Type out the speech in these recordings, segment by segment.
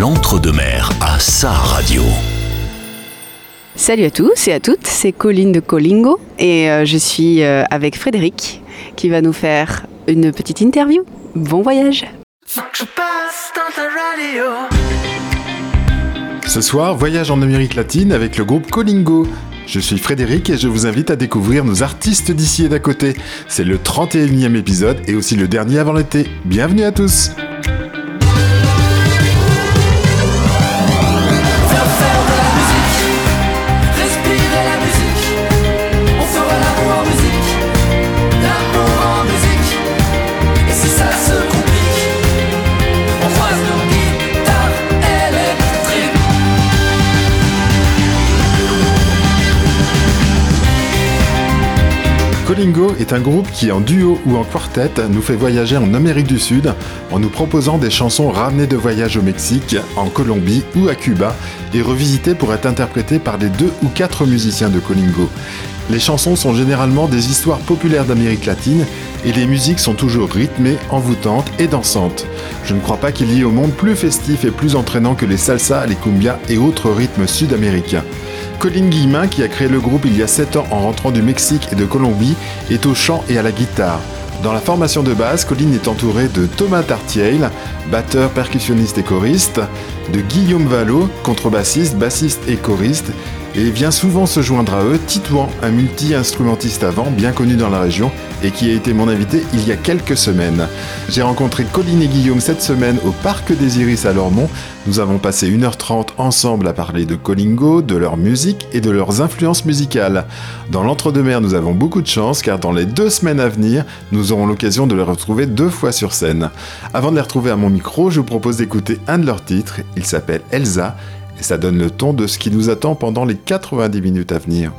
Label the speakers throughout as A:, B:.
A: l'entre-deux-mer à sa radio.
B: Salut à tous et à toutes, c'est Colline de Colingo et euh, je suis euh, avec Frédéric qui va nous faire une petite interview. Bon voyage
C: Ce soir, voyage en Amérique latine avec le groupe Colingo. Je suis Frédéric et je vous invite à découvrir nos artistes d'ici et d'à côté. C'est le 31e épisode et aussi le dernier avant l'été. Bienvenue à tous Colingo est un groupe qui, en duo ou en quartet, nous fait voyager en Amérique du Sud en nous proposant des chansons ramenées de voyage au Mexique, en Colombie ou à Cuba et revisitées pour être interprétées par les deux ou quatre musiciens de Colingo. Les chansons sont généralement des histoires populaires d'Amérique latine et les musiques sont toujours rythmées, envoûtantes et dansantes. Je ne crois pas qu'il y ait au monde plus festif et plus entraînant que les salsa, les cumbias et autres rythmes sud-américains. Colin Guillemin, qui a créé le groupe il y a 7 ans en rentrant du Mexique et de Colombie, est au chant et à la guitare. Dans la formation de base, Colin est entouré de Thomas Tartiel, batteur, percussionniste et choriste, de Guillaume Vallot, contrebassiste, bassiste et choriste, et vient souvent se joindre à eux Titouan, un multi-instrumentiste avant bien connu dans la région et qui a été mon invité il y a quelques semaines. J'ai rencontré Colline et Guillaume cette semaine au Parc des Iris à Lormont. Nous avons passé 1h30 ensemble à parler de Colingo, de leur musique et de leurs influences musicales. Dans l'entre-deux-mer, nous avons beaucoup de chance car dans les deux semaines à venir, nous aurons l'occasion de les retrouver deux fois sur scène. Avant de les retrouver à mon micro, je vous propose d'écouter un de leurs titres. Il s'appelle Elsa et ça donne le ton de ce qui nous attend pendant les 90 minutes à venir.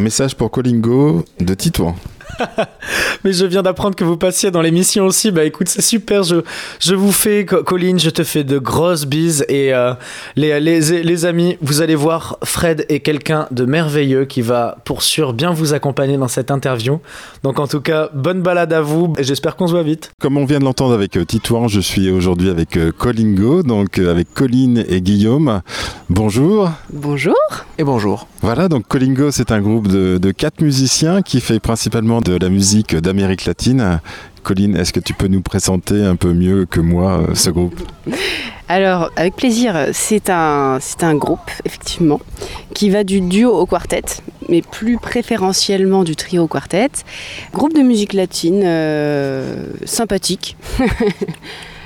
C: Un message pour Colingo de Titouan.
D: Mais je viens d'apprendre que vous passiez dans l'émission aussi. Bah écoute, c'est super. Je, je vous fais, Colline, je te fais de grosses bises. Et euh, les, les, les, amis, vous allez voir, Fred est quelqu'un de merveilleux qui va pour sûr bien vous accompagner dans cette interview. Donc en tout cas, bonne balade à vous. Et j'espère qu'on se voit vite.
C: Comme on vient de l'entendre avec euh, Titouan, je suis aujourd'hui avec euh, Colingo, donc avec Colline et Guillaume. Bonjour.
B: Bonjour.
E: Et bonjour.
C: Voilà, donc Colingo, c'est un groupe de, de quatre musiciens qui fait principalement de la musique d'Amérique latine. Colline, est-ce que tu peux nous présenter un peu mieux que moi euh, ce groupe?
B: Alors, avec plaisir, c'est un, c'est un groupe, effectivement, qui va du duo au quartet, mais plus préférentiellement du trio au quartet. Groupe de musique latine euh, sympathique.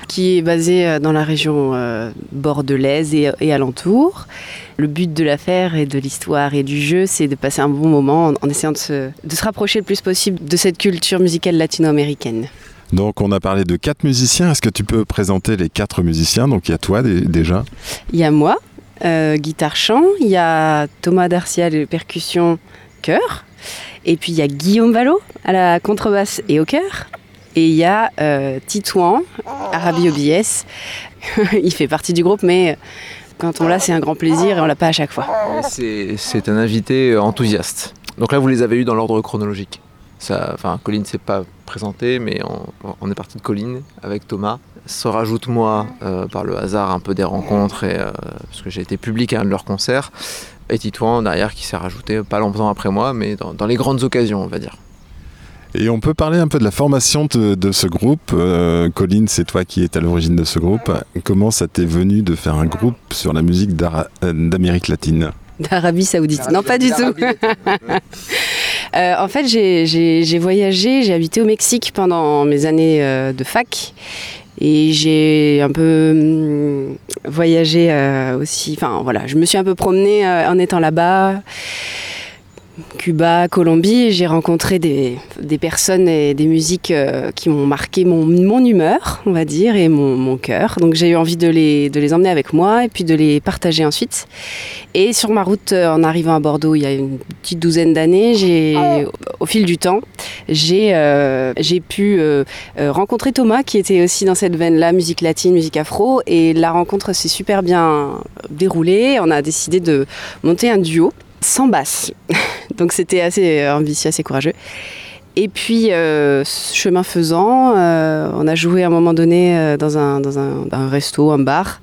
B: qui est basé euh, dans la région euh, bordelaise et, et alentour. Le but de l'affaire et de l'histoire et du jeu, c'est de passer un bon moment en, en essayant de se, de se rapprocher le plus possible de cette culture musicale latino-américaine.
C: Donc on a parlé de quatre musiciens. Est-ce que tu peux présenter les quatre musiciens? Donc il y a toi déjà.
B: Il y a moi, euh, guitare-chant. Il y a Thomas Darcia, les percussions, chœur. Et puis il y a Guillaume Ballot à la contrebasse et au chœur. Et il y a euh, Titouan, Arabi OBS. il fait partie du groupe, mais quand on l'a, c'est un grand plaisir et on l'a pas à chaque fois.
E: C'est un invité enthousiaste. Donc là, vous les avez eus dans l'ordre chronologique. Ça, enfin, Colline s'est pas présenté, mais on, est parti de Colline avec Thomas. Se rajoute moi euh, par le hasard un peu des rencontres et euh, parce que j'ai été public à un de leurs concerts. Et Titouan derrière qui s'est rajouté pas longtemps après moi, mais dans les grandes occasions, on va dire.
C: Et on peut parler un peu de la formation de, de ce groupe. Euh, Colline, c'est toi qui es à l'origine de ce groupe. Comment ça t'est venu de faire un groupe sur la musique d'Amérique latine
B: D'Arabie Saoudite. Non, pas du tout. euh, en fait, j'ai voyagé, j'ai habité au Mexique pendant mes années euh, de fac. Et j'ai un peu hum, voyagé euh, aussi. Enfin, voilà, je me suis un peu promenée euh, en étant là-bas. Cuba, Colombie, j'ai rencontré des, personnes et des musiques euh, qui m'ont marqué mon, humeur, on va dire, et mon, cœur. Donc j'ai eu envie de les, emmener avec moi et puis de les partager ensuite. Et sur ma route, euh, en arrivant à Bordeaux il y a une petite douzaine d'années, j'ai, au fil du temps, j'ai euh, pu rencontrer Thomas qui était aussi dans cette veine-là, musique latine, musique afro. Et la rencontre s'est super bien déroulée. On a décidé de monter un duo sans basse. Donc c'était assez ambitieux, assez courageux. Et puis, euh, chemin faisant, euh, on a joué à un moment donné euh, dans, un, dans un, resto, un bar,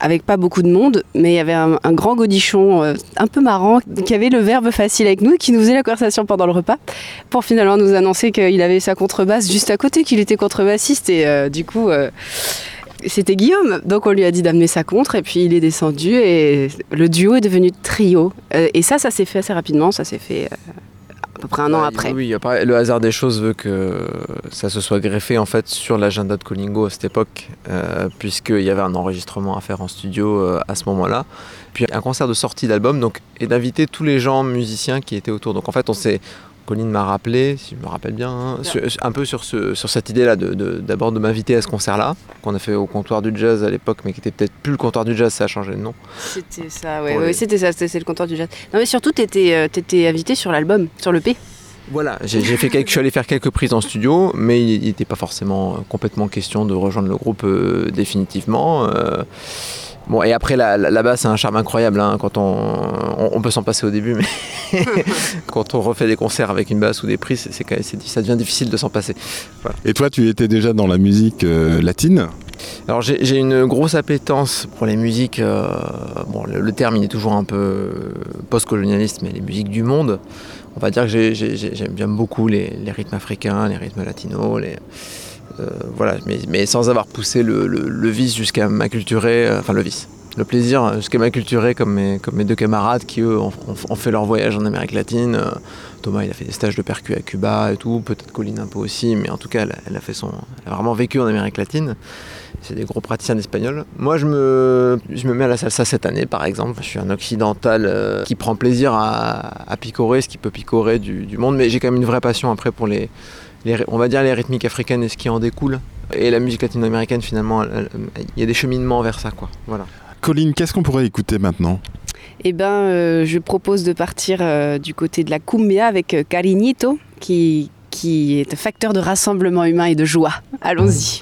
B: avec pas beaucoup de monde, mais il y avait un, grand godichon un peu marrant qui avait le verbe facile avec nous qui nous faisait la conversation pendant le repas, pour finalement nous annoncer qu'il avait sa contrebasse juste à côté, qu'il était contrebassiste. Et du coup c'était Guillaume. Donc on lui a dit d'amener sa contre et puis il est descendu et le duo est devenu trio. Euh, et ça, ça s'est fait assez rapidement. Ça s'est fait euh, à peu près un an
E: bah,
B: après.
E: Oui, le hasard des choses veut que ça se soit greffé en fait sur l'agenda de Colingo à cette époque, euh, puisqu'il y avait un enregistrement à faire en studio euh, à ce moment-là. Puis un concert de sortie d'album, donc et d'inviter tous les gens musiciens qui étaient autour. Donc en fait, on s'est Colline m'a rappelé, si je me rappelle bien, hein, sur, un peu sur, ce, sur cette idée-là, d'abord de, de m'inviter à ce concert-là, qu'on a fait au comptoir du jazz à l'époque, mais qui était peut-être plus le comptoir du jazz, ça a changé de nom.
B: C'était ça, oui, ouais, ouais, c'était ça, c'était le comptoir du jazz. Non, mais surtout, tu étais, euh, étais, invité sur l'album, sur le P.
E: Voilà, j'ai fait quelques, je suis allé faire quelques prises en studio, mais il n'était pas forcément complètement question de rejoindre le groupe euh, définitivement. Bon, et après, là, là-bas, c'est un charme incroyable. Hein, quand on, on, on peut s'en passer au début, mais quand on refait des concerts avec une basse ou des prises, c'est, c'est, ça devient difficile de s'en passer.
C: Voilà. Et toi, tu étais déjà dans la musique euh, latine?
E: Alors j'ai, j'ai une grosse appétence pour les musiques, euh, bon le, le, terme il est toujours un peu post-colonialiste, mais les musiques du monde. On va dire que j'ai, j'ai, j'aime bien beaucoup les, les, rythmes africains, les rythmes latinos, les, voilà, mais, sans avoir poussé le, vice jusqu'à m'acculturer, euh, enfin le vice, le plaisir jusqu'à m'acculturer comme mes, deux camarades qui eux ont, fait leur voyage en Amérique latine. Euh, Thomas il a fait des stages de percu à Cuba et tout, peut-être Colline un peu aussi, mais en tout cas elle, a fait son, elle a vraiment vécu en Amérique latine. C'est des gros praticiens d'espagnol. Moi je me, je me mets à la salsa cette année par exemple. Je suis un occidental euh, qui prend plaisir à, à, picorer ce qui peut picorer du, du monde, mais j'ai quand même une vraie passion après pour les les, on va dire les rythmiques africaines et ce qui en découle. Et la musique latino-américaine, finalement, il y a des cheminements vers ça. Quoi. Voilà.
C: Colline, qu'est-ce qu'on pourrait écouter maintenant?
F: Eh ben, je propose de partir du côté de la cumbia avec Cariñito, qui, qui est un facteur de rassemblement humain et de joie. Allons-y.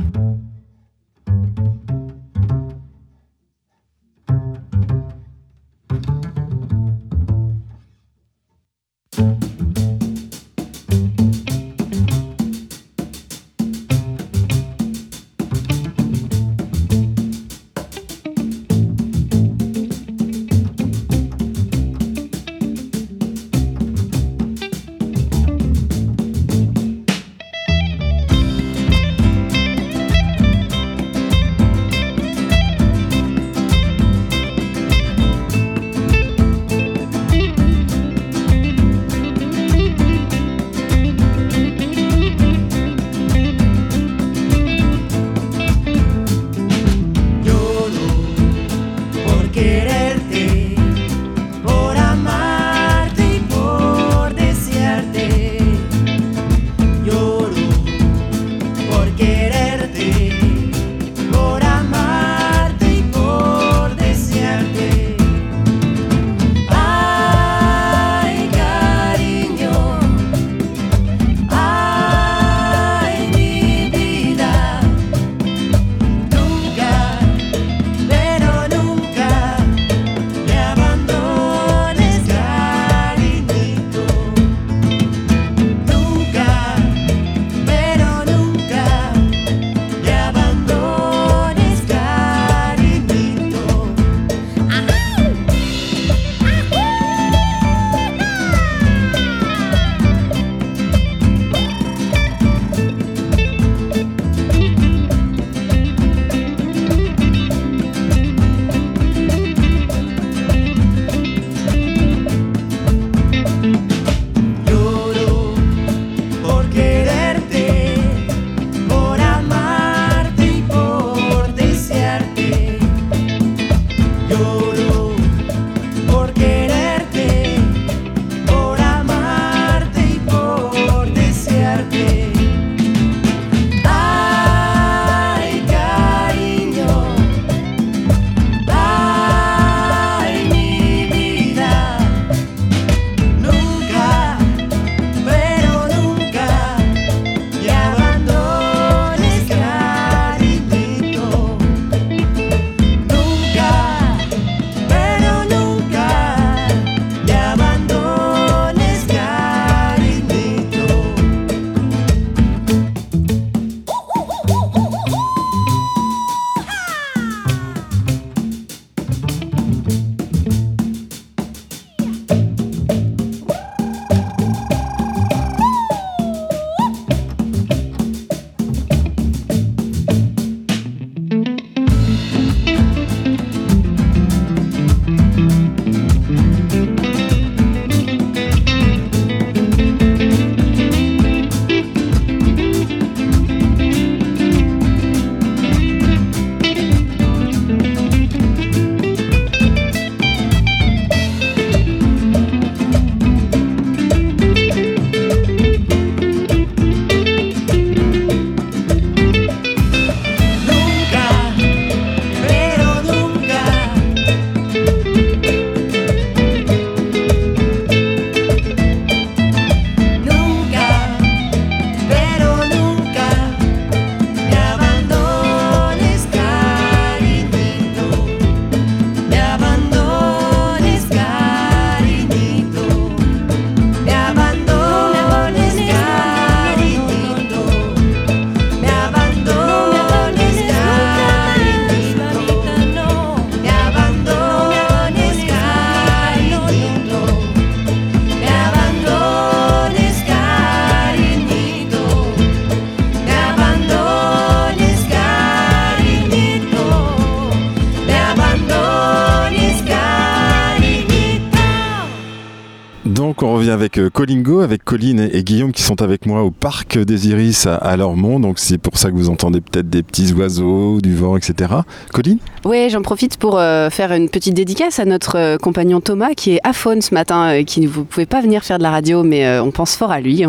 C: Avec euh, Colingo, avec Colline et Guillaume qui sont avec moi au parc des Iris à Lormont. Donc c'est pour ça que vous entendez peut-être des petits oiseaux, du vent, etc. Colline
F: Oui, j'en profite pour euh, faire une petite dédicace à notre euh, compagnon Thomas qui est à Faune ce matin, qui ne pouvez pas venir faire de la radio, mais on pense fort à lui.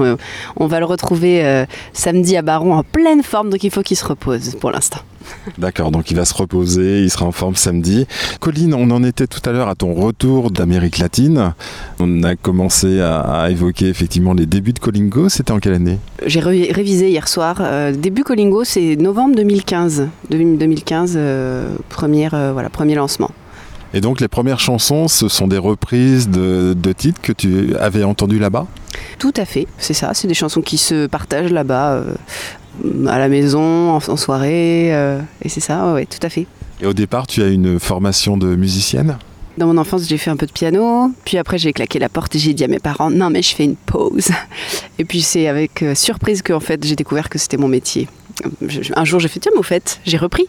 F: on va le retrouver samedi à Baron en pleine forme, donc il faut qu'il se repose pour l'instant.
C: D'accord, donc il va se reposer, il sera en forme samedi. Colline, on en était tout à l'heure à ton retour d'Amérique latine. On a commencé à, évoquer effectivement les débuts de Colingo. C'était en quelle année?
B: J'ai révisé hier soir. Euh, début Colingo, c'est novembre 2015. 2015, euh, première, euh, voilà, premier lancement.
C: Et donc les premières chansons, ce sont des reprises de, titres que tu avais entendus là-bas?
B: Tout à fait, c'est ça. C'est des chansons qui se partagent là-bas, euh, à la maison, en, soirée. Euh, et c'est ça, oui, tout à fait.
C: Et au départ, tu as une formation de musicienne?
B: Dans mon enfance, j'ai fait un peu de piano, puis après j'ai claqué la porte et j'ai dit à mes parents non mais je fais une pause. Et puis c'est avec euh, surprise que en fait j'ai découvert que c'était mon métier un jour, j'ai fait tiens, mais au fait, j'ai repris.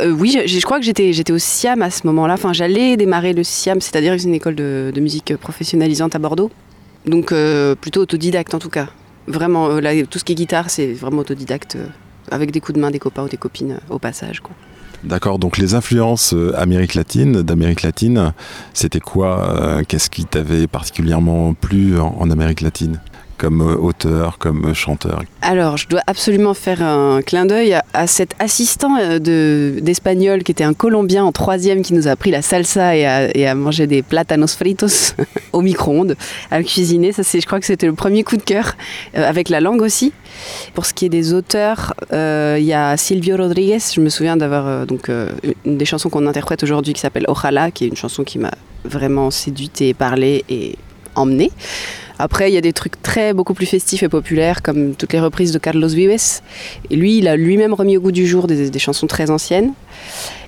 B: Euh, oui, je, crois que j'étais, j'étais au SIAM à ce moment-là. Enfin, j'allais démarrer le SIAM, c'est-à-dire une école de, musique professionnalisante à Bordeaux. Donc, euh, plutôt autodidacte en tout cas. Vraiment, euh, tout ce qui est guitare, c'est vraiment autodidacte, avec des coups de main des copains ou des copines au passage.
C: D'accord, donc les influences Amérique latine, d'Amérique latine, c'était quoi Qu'est-ce qui t'avait particulièrement plu en Amérique latine? Comme euh, auteur, comme euh, chanteur
B: Alors, je dois absolument faire un clin d'œil à, cet assistant euh, d'espagnol qui était un Colombien en troisième qui nous a appris la salsa et à, manger des platanos fritos au micro-ondes, à cuisiner. Ça, je crois que c'était le premier coup de cœur, avec la langue aussi. Pour ce qui est des auteurs, il y a Silvio Rodriguez. Je me souviens d'avoir donc une des chansons qu'on interprète aujourd'hui qui s'appelle Ojalá, qui est une chanson qui m'a vraiment séduite et parlé et emmenée. Après, il y a des trucs très beaucoup plus festifs et populaires, comme toutes les reprises de Carlos Vives. Et lui, il a lui-même remis au goût du jour des, chansons très anciennes.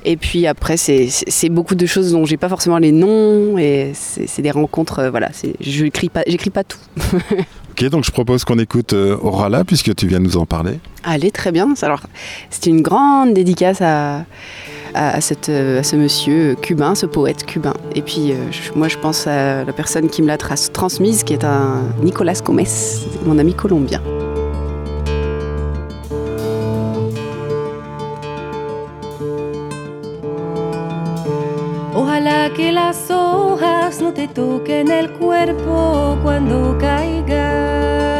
B: Et puis après, c'est beaucoup de choses dont j'ai pas forcément les noms. Et c'est des rencontres. Euh, voilà, je n'écris pas, pas tout.
C: ok, donc je propose qu'on écoute euh, Orala, puisque tu viens nous en parler.
B: Allez, très bien. Alors, c'est une grande dédicace à à, cette, euh, à, ce monsieur cubain, ce poète cubain. Et puis, euh, moi, je pense à la personne qui me l'a transmise, qui est un Nicolas Gomez, mon ami colombien.
F: Ojalá que las hojas no te toquen el cuerpo cuando caigan,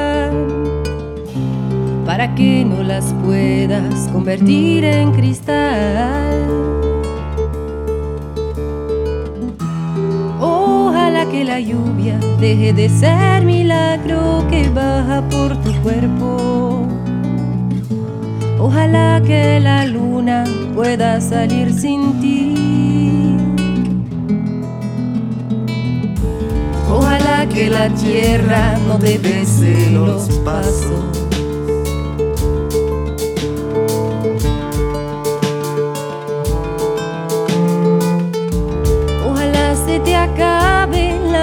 F: para que no las puedas convertir en cristal. que la lluvia deje de ser milagro que baja por tu cuerpo. Ojalá que la luna pueda salir sin ti. Ojalá que la tierra no te bese los pasos.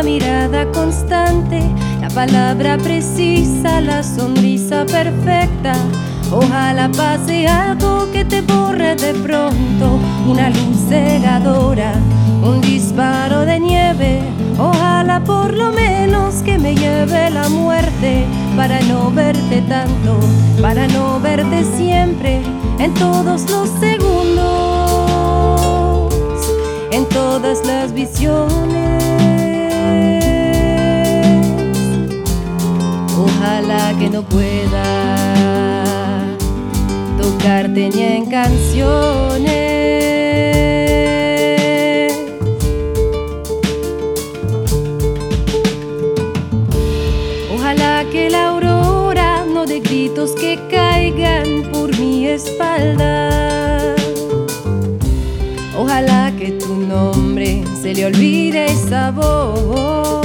F: Mirada constante, la palabra precisa, la sonrisa perfecta. Ojalá pase algo que te borre de pronto, una luz cegadora, un disparo de nieve. Ojalá por lo menos que me lleve la muerte para no verte tanto, para no verte siempre en todos los segundos, en todas las visiones. Ojalá que no pueda tocarte ni en canciones. Le olvide esa voz.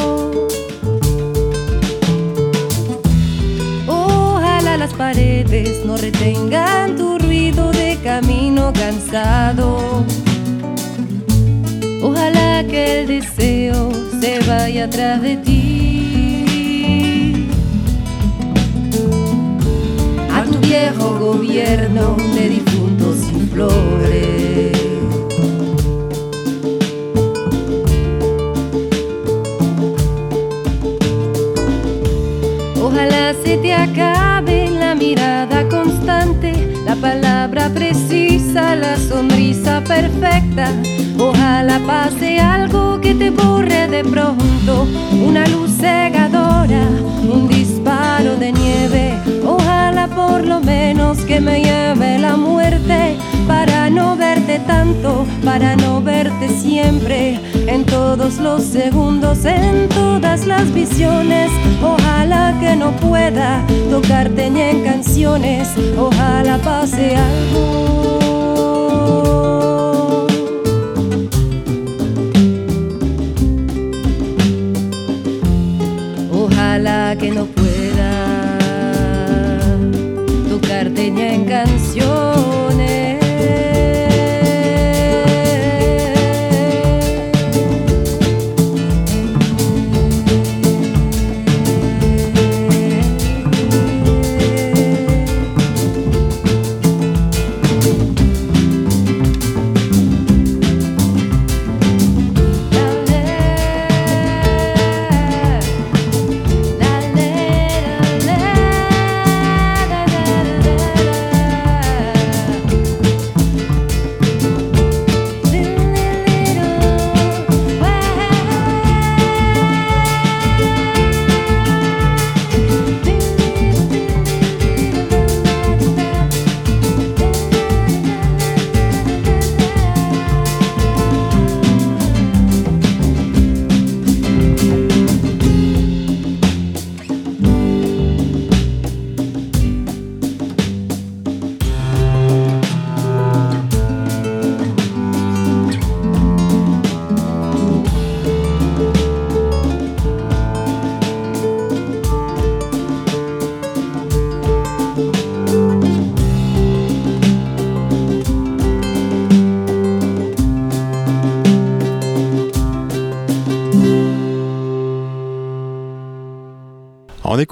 F: las paredes no retengan tu ruido de camino cansado. Ojalá que el deseo se vaya atrás de ti. A tu viejo gobierno la sonrisa perfecta. Ojalá pase algo que te borre de pronto, una luz cegadora, un disparo de nieve. Ojalá por lo menos que me lleve la muerte para no verte tanto, para no verte siempre, en todos los segundos, en todas las visiones. Ojalá que no pueda tocarte ni en canciones, ojalá pase algo.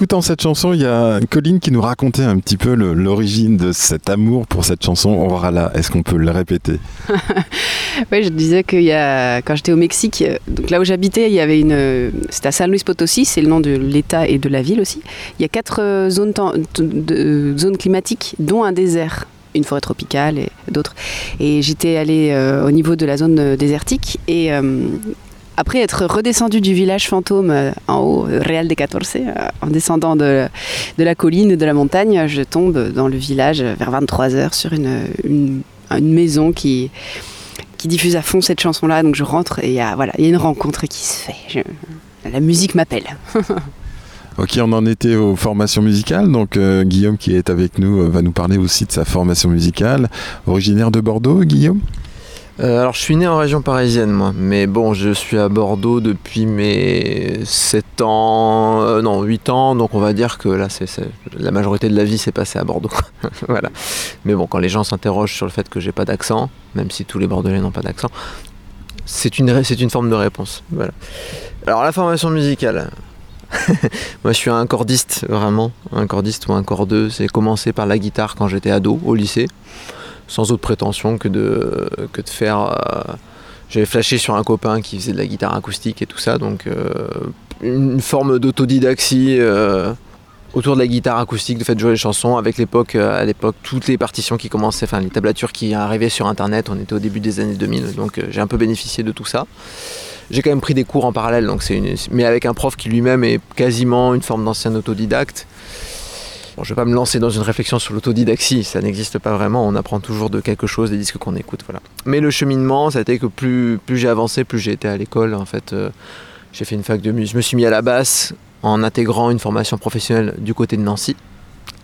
C: Écoutant cette chanson, il y a Colline qui nous racontait un petit peu l'origine de cet amour pour cette chanson. Orala, est-ce qu'on peut le répéter
B: Oui, je disais que y a, quand j'étais au Mexique, euh, donc là où j'habitais, il y avait une. euh, C'était à San Luis Potosí, c'est le nom de l'État et de la ville aussi. Il y a quatre euh, zones, zones climatiques, dont un désert, une forêt tropicale et d'autres. Et j'étais allée au niveau de la zone désertique et. Après être redescendu du village fantôme euh, en haut, euh, Real de 14, euh, en descendant de, la colline, de la montagne, je tombe dans le village vers 23h sur une, maison qui, diffuse à fond cette chanson-là. Donc je rentre et il y a, voilà, il y a une rencontre qui se fait. La musique m'appelle.
C: Ok, on en était aux formations musicales. Donc Guillaume qui est avec nous va nous parler aussi de sa formation musicale. Originaire de Bordeaux, Guillaume?
E: Euh, alors, je suis né en région parisienne, moi. Mais bon, je suis à Bordeaux depuis mes 7 ans, euh, non, 8 ans. Donc, on va dire que là, c'est, la majorité de la vie s'est passée à Bordeaux. voilà. Mais bon, quand les gens s'interrogent sur le fait que j'ai pas d'accent, même si tous les Bordelais n'ont pas d'accent, c'est une, une forme de réponse. Voilà. Alors, la formation musicale. Moi, je suis un cordiste, vraiment. Un cordiste ou un cordeux. C'est commencé par la guitare quand j'étais ado, au lycée sans autre prétention que de, que de faire. euh, J'avais flashé sur un copain qui faisait de la guitare acoustique et tout ça, donc euh, une forme d'autodidaxie euh, autour de la guitare acoustique, de fait de jouer les chansons. Avec l'époque, à l'époque, toutes les partitions qui commençaient, enfin les tablatures qui arrivaient sur Internet, on était au début des années 2000, donc j'ai un peu bénéficié de tout ça. J'ai quand même pris des cours en parallèle, donc mais avec un prof qui lui-même est quasiment une forme d'ancien autodidacte. Bon, je vais pas me lancer dans une réflexion sur l'autodidaxie, ça n'existe pas vraiment, on apprend toujours de quelque chose, des disques qu'on écoute, voilà. Mais le cheminement, ça a été que plus, plus j'ai avancé, plus j'ai été à l'école, en fait, euh, j'ai fait une fac de musique, je me suis mis à la basse en intégrant une formation professionnelle du côté de Nancy,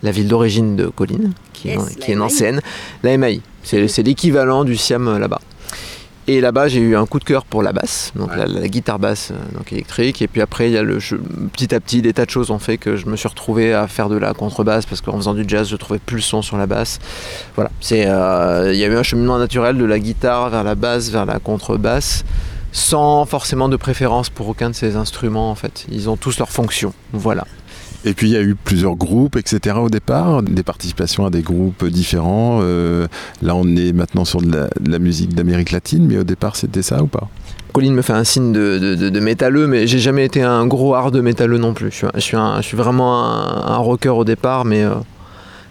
E: la ville d'origine de Colline, qui, est, qui est
B: la MAI.
E: nancéenne, la MAI, c'est c'est l'équivalent du SIAM euh, là-bas. Et là-bas, j'ai eu un coup de cœur pour la basse, donc la, la guitare basse euh, donc électrique. Et puis après, il y a le je- petit à petit, des tas de choses ont fait que je me suis retrouvé à faire de la contrebasse parce qu'en faisant du jazz, je trouvais plus le son sur la basse. Voilà, c'est euh, il y a eu un cheminement naturel de la guitare vers la basse, vers la contrebasse, sans forcément de préférence pour aucun de ces instruments en fait. Ils ont tous leur fonction. Voilà.
C: Et puis il y a eu plusieurs groupes, etc. au départ, des participations à des groupes différents. Euh, là, on est maintenant sur de la, musique d'Amérique latine, mais au départ, c'était ça ou pas?
E: Colline me fait un signe de, métalleux, mais j'ai jamais été un gros hard métalleux non plus. Je suis, vraiment un, rocker au départ, mais euh,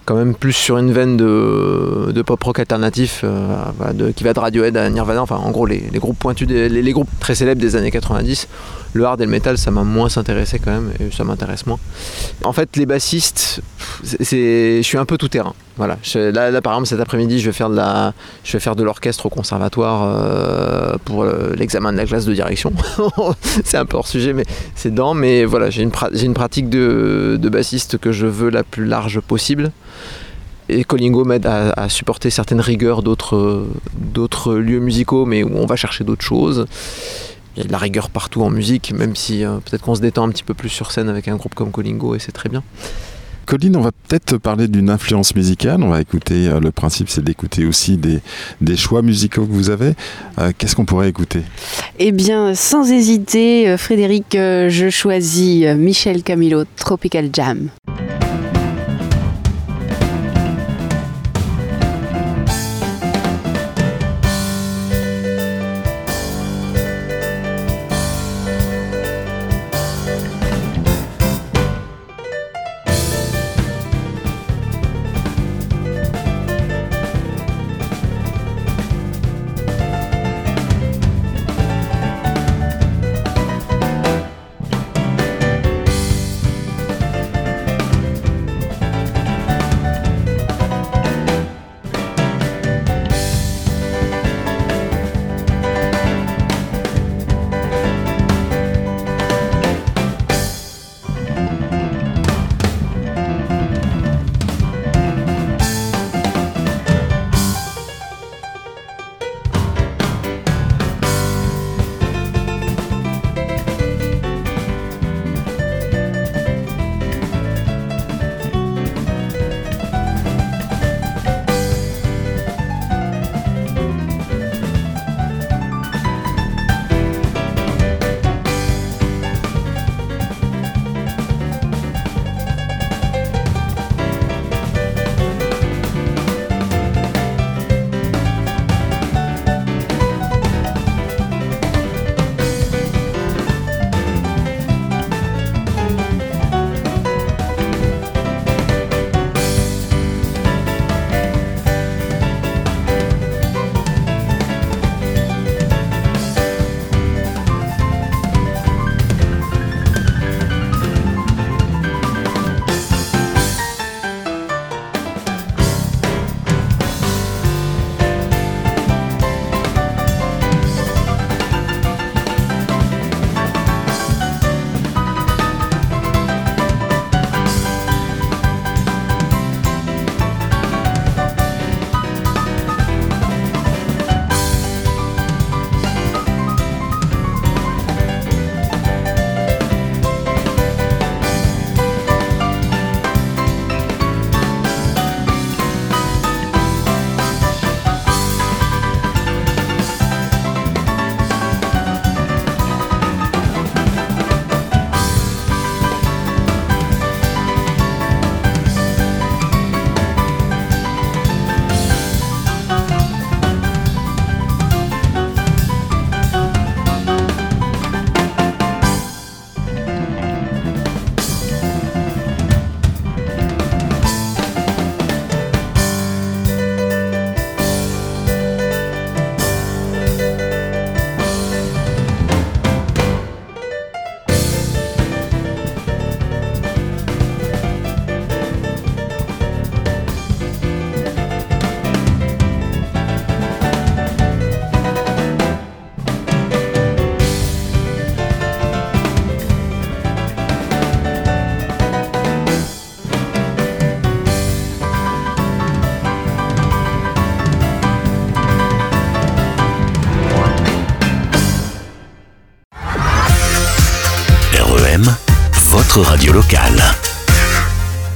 E: quand même plus sur une veine de, pop rock alternatif, euh, de- qui va de Radiohead à Nirvana, enfin en gros les, groupes pointus, des- les groupes très célèbres des années 90. Le hard et le metal, ça m'a moins intéressé quand même, et ça m'intéresse moins. En fait, les bassistes, c'est, je suis un peu tout terrain. Voilà. là, par exemple, cet après-midi, je vais faire de la, je vais faire de l'orchestre au conservatoire euh, pour euh, l'examen de la classe de direction. c'est un peu hors sujet, mais c'est dedans. Mais voilà, j'ai une, pratique de, bassiste que je veux la plus large possible. Et Colingo m'aide à, supporter certaines rigueurs d'autres lieux musicaux, mais où on va chercher d'autres choses. Il y a de la rigueur partout en musique, même si euh, peut-être qu'on se détend un petit peu plus sur scène avec un groupe comme Colingo, et c'est très bien.
C: Colline, on va peut-être parler d'une influence musicale. On va écouter, euh, le principe c'est d'écouter aussi des, des, choix musicaux que vous avez. Euh, qu'est-ce qu'on pourrait écouter?
B: Eh bien, sans hésiter, Frédéric, je choisis Michel Camilo, Tropical Jam.
A: Radio locale.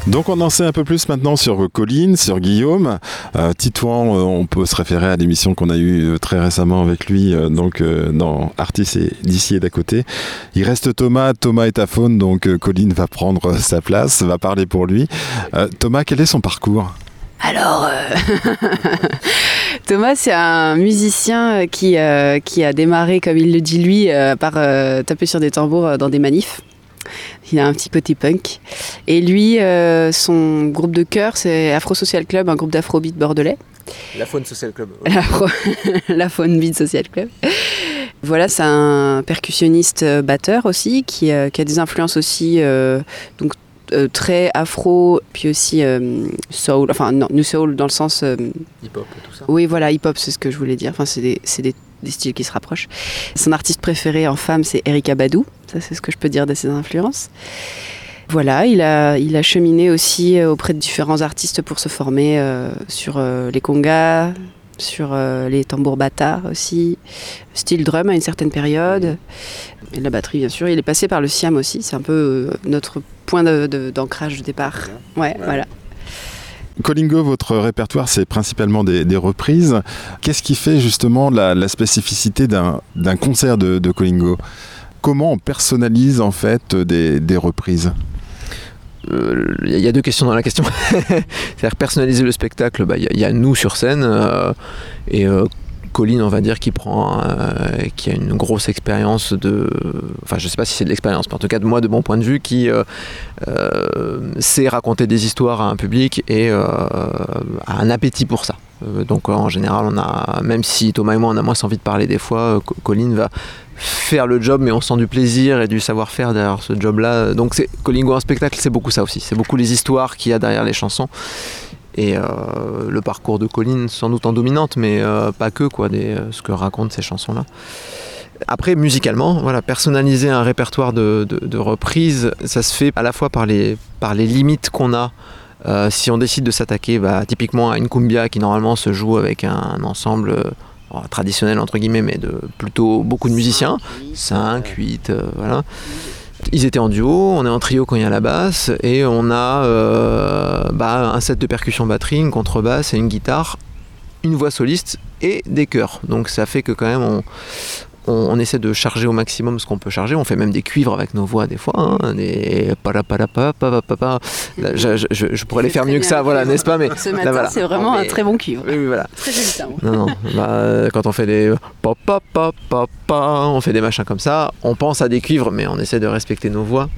C: Donc on en sait un peu plus maintenant sur Colline, sur Guillaume. Euh, Titouan, euh, on peut se référer à l'émission qu'on a eue euh, très récemment avec lui, euh, donc dans Artis et d'ici et d'à côté. Il reste Thomas, Thomas est à faune, donc Colline va prendre sa place, va parler pour lui. Thomas, quel est son parcours?
B: Alors, Thomas, c'est un musicien qui, qui a démarré, comme il le dit lui, par taper sur des tambours dans des manifs. Il a un petit côté punk. Et lui, euh, son groupe de cœur, c'est Afro Social Club, un groupe d'afrobeat bordelais.
E: La Faune Social Club.
B: La Faune Beat Social Club. Voilà, c'est un percussionniste euh, batteur aussi, qui, euh, qui a des influences aussi euh, donc, euh, très afro, puis aussi euh, soul, enfin non, new soul dans le sens... euh,
E: Hip-hop et tout ça.
B: oui, voilà, hip-hop, c'est ce que je voulais dire. Enfin, c'est des, c'est des- des styles qui se rapprochent. Son artiste préféré en femme, c'est Erika Badou. Ça, c'est ce que je peux dire de ses influences. Voilà, il a, il a cheminé aussi euh, auprès de différents artistes pour se former euh, sur euh, les congas, sur euh, les tambours bata aussi, style drum à une certaine période, et la batterie bien sûr. Il est passé par le siam aussi, c'est un peu notre point de- de- d'ancrage de, départ. Ouais, voilà.
C: Colingo, votre répertoire, c'est principalement des, reprises. Qu'est-ce qui fait justement la, spécificité d'un concert de, Colingo Comment on personnalise en fait des, reprises?
E: Euh, Il y a deux questions dans la question. C'est-à-dire personnaliser le spectacle, bah, il y, a- il y a nous sur scène euh, et euh, Colline, on va dire, euh, qui a une grosse expérience de, enfin, je sais pas si c'est de l'expérience, mais en tout cas de moi, de mon point de vue, qui euh, euh, sait raconter des histoires à un public et a un appétit pour ça. Donc en général, on a, même si Thomas et moi on a moins envie de parler des fois, Co- Colline va faire le job, mais on sent du plaisir et du savoir-faire derrière ce job-là. Donc Colingo en spectacle, c'est beaucoup ça aussi. C'est beaucoup les histoires qu'il y a derrière les chansons. Et euh, le parcours de Colline, sans doute en dominante, mais euh, pas que, quoi, euh, ce que racontent ces chansons-là. Après, musicalement, voilà, personnaliser un répertoire de, de- reprises, ça se fait à la fois par les, par les limites qu'on a. Si on décide de s'attaquer bah, typiquement à une cumbia qui normalement se joue avec un, ensemble traditionnel entre guillemets, mais de plutôt beaucoup de musiciens, 5, 8, euh, voilà. Ils étaient en duo, on est en trio quand il y a la basse, et on a euh, bah, un set de percussion batterie, une contrebasse et une guitare, une voix soliste et des chœurs. Donc ça fait que quand même on, on, on essaie de charger au maximum ce qu'on peut charger. On fait même des cuivres avec nos voix des fois, hein, des je, je- je- je pourrais les faire mieux que ça, voilà, n'est-ce pas Mais
B: Ce matin,
E: voilà.
B: c'est vraiment un très bon cuivre.
E: oui, voilà.
B: Très joli.
E: Non, non. Bah, euh, quand on fait des on fait des machins comme ça, on pense à des cuivres, mais on essaie de respecter nos voix.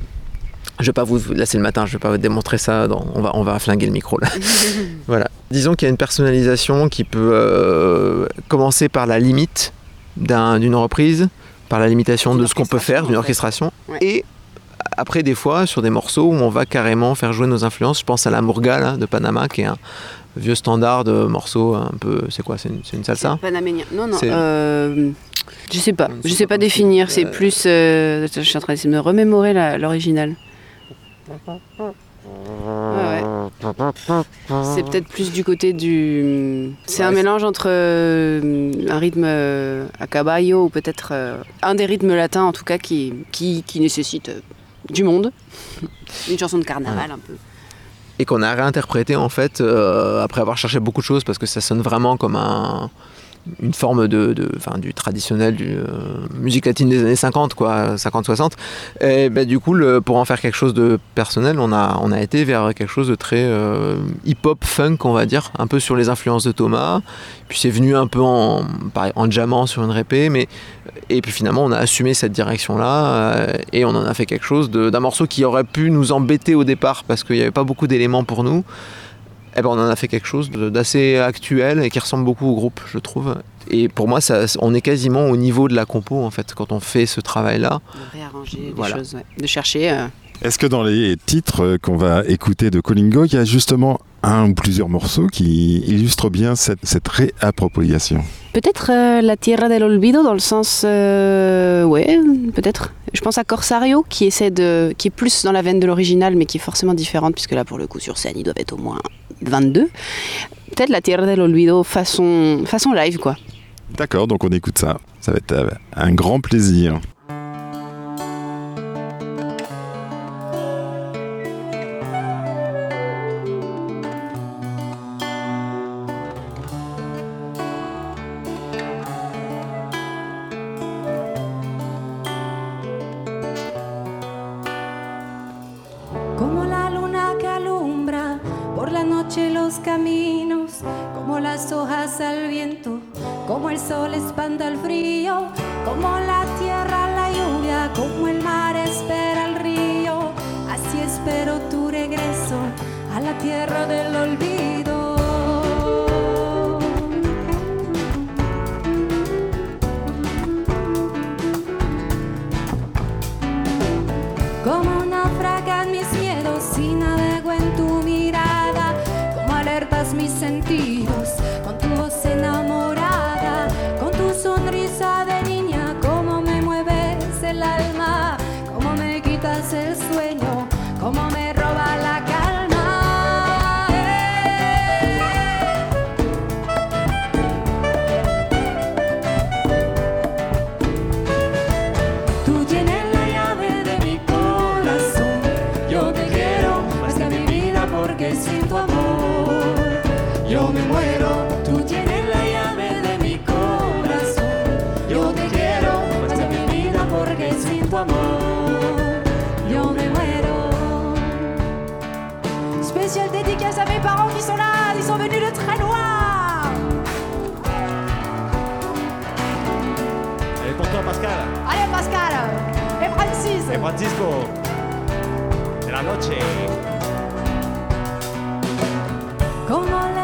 E: Je vais pas vous, là c'est le matin, je vais pas vous démontrer ça. dans- on va, on va flinguer le micro là. voilà. Disons qu'il y a une personnalisation qui peut euh, commencer par la limite d'un- d'une reprise, par la limitation de ce qu'on peut faire, d'une
B: orchestration, Ouais.
E: et après des fois sur des morceaux où on va carrément faire jouer nos influences. Je pense à la Murga là, de Panama, qui est un vieux standard de morceau un peu. C'est quoi C'est une, salsa?
B: Panaménien. Non, non. Euh, je sais pas. Je sais
E: pas
B: définir. C'est
E: Euh,
B: plus. euh, je suis en train d'essayer de me remémorer l'original. Ouais, ouais. C'est peut-être plus du côté du. C'est un mélange entre euh, un rythme euh, à caballo ou peut-être euh, un des rythmes latins en tout cas qui, qui, qui nécessite euh, du monde. Une chanson de carnaval un peu.
E: et qu'on a réinterprété en fait euh, après avoir cherché beaucoup de choses parce que ça sonne vraiment comme un, une forme de, enfin, du traditionnel du euh, musique latine des années 50 quoi 50 60 et ben, du coup pour en faire quelque chose de personnel on a on a été vers quelque chose de très euh, hip hop funk on va dire un peu sur les influences de Thomas. Puis c'est venu un peu en pareil, en jammant sur une répé mais et puis finalement on a assumé cette direction là et on en a fait quelque chose d'un morceau qui aurait pu nous embêter au départ parce qu'il n'y avait pas beaucoup d'éléments pour nous eh ben, on en a fait quelque chose d'assez actuel et qui ressemble beaucoup au groupe, je trouve. Et pour moi, ça, on est quasiment au niveau de la compo, en fait, quand on fait ce travail-là.
B: De réarranger des
E: Voilà.
B: choses, ouais. de chercher. euh,
C: Est-ce que dans les titres euh, qu'on va écouter de Colingo, il y a justement un ou plusieurs morceaux qui illustrent bien cette, cette réappropriation?
B: Peut-être euh, la Tierra del Olvido dans le sens, euh, ouais, peut-être. Je pense à Corsario qui essaie de, qui est plus dans la veine de l'original, mais qui est forcément différente puisque là pour le coup sur scène ils doivent être au moins 22. Peut-être la Tierra del Olvido façon, façon live quoi.
C: D'accord, donc on écoute ça. Ça va être euh, un grand plaisir.
G: spéciale dédicace à mes parents qui sont là, ils sont venus de très loin.
H: Allez pour toi Pascal.
G: Allez Pascal. Et Francis.
H: Et Francisco. De la noche.
G: Como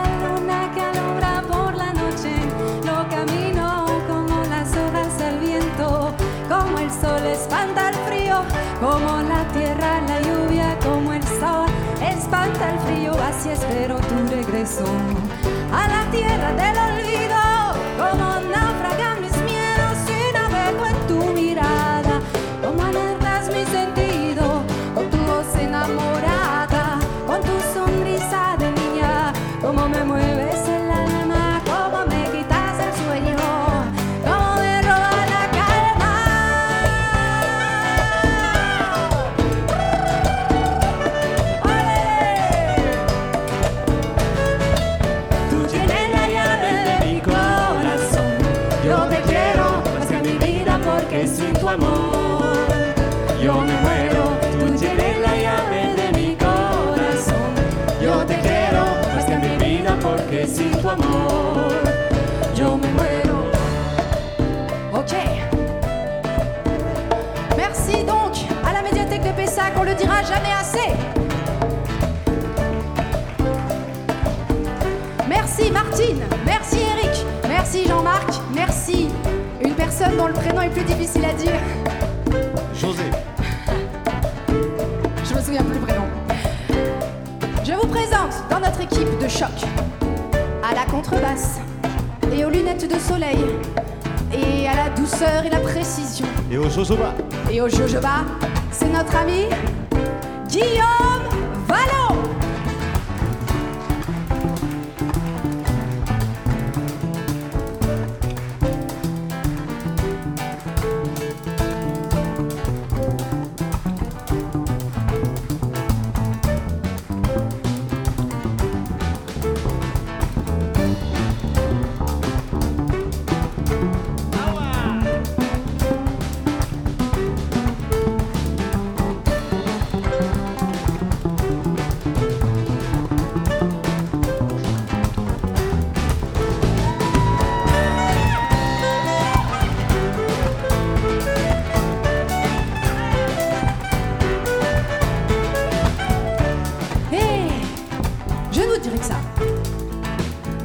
G: distancia espero tu regreso a la tierra del olvido. dont le prénom est plus difficile à dire.
H: José.
G: Je me souviens plus le prénom. Je vous présente dans notre équipe de choc à la contrebasse et aux lunettes de soleil et à la douceur et la précision.
H: Et au jojoba.
G: Et au jojoba, c'est notre ami Guillaume Valon.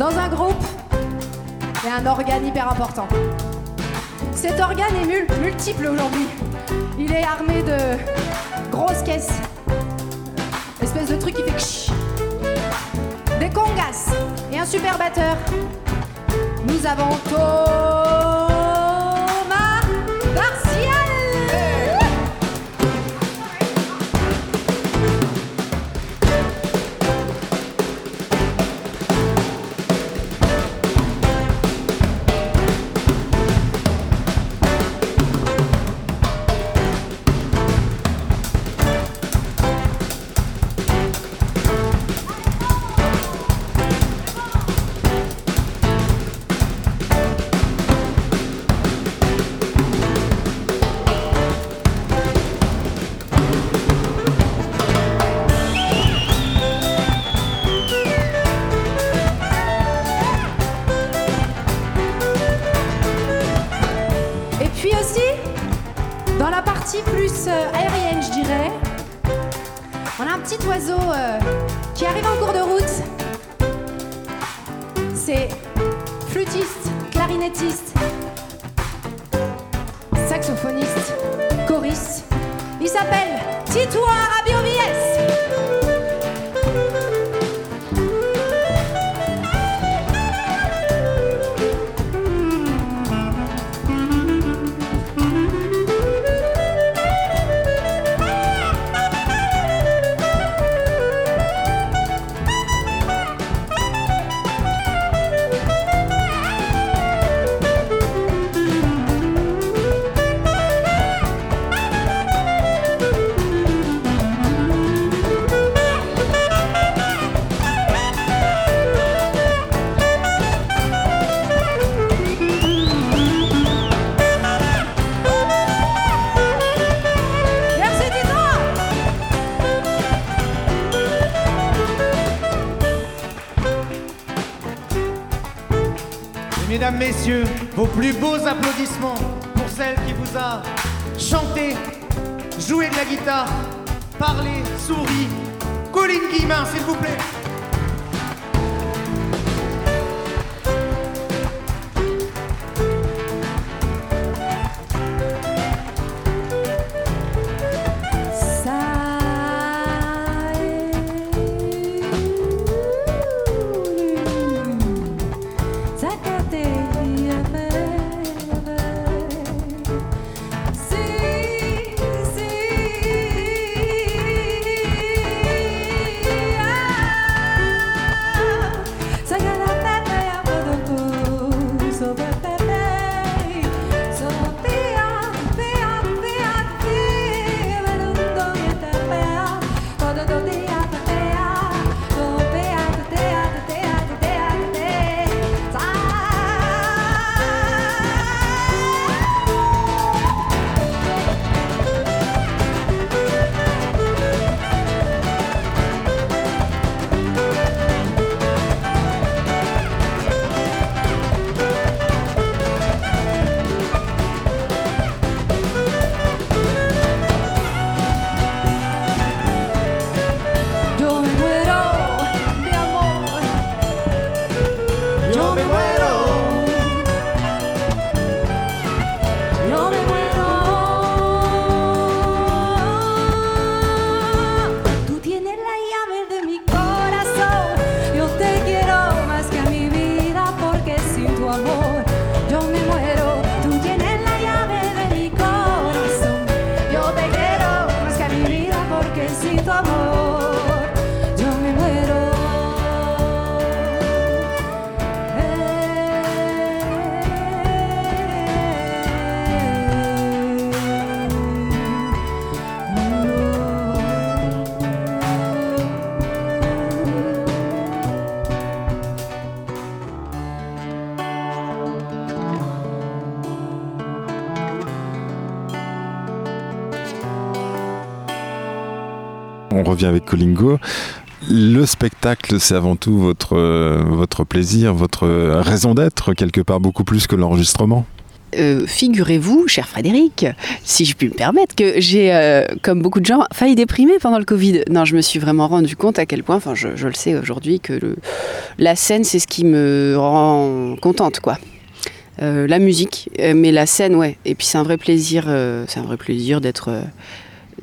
G: dans un groupe et un organe hyper important. Cet organe est multiple aujourd'hui. Il est armé de grosses caisses, espèce de truc qui fait des congas et un super batteur. Nous avons tout plus beaux applaudissements pour celle qui vous a chanté, joué de la guitare, parlé, souri. Colline Guillemin, s'il vous plaît.
C: On revient avec Colingo. Le spectacle, c'est avant tout votre, euh, votre plaisir, votre raison d'être, quelque part beaucoup plus que l'enregistrement.
B: Euh, Figurez-vous, cher Frédéric, si je puis me permettre, que j'ai, euh, comme beaucoup de gens, failli déprimer pendant le Covid. Non, je me suis vraiment rendu compte à quel point, enfin, je, le sais aujourd'hui, que la scène, c'est ce qui me rend contente, quoi. La musique, mais la scène, ouais. Et puis c'est un vrai plaisir, c'est un vrai plaisir d'être,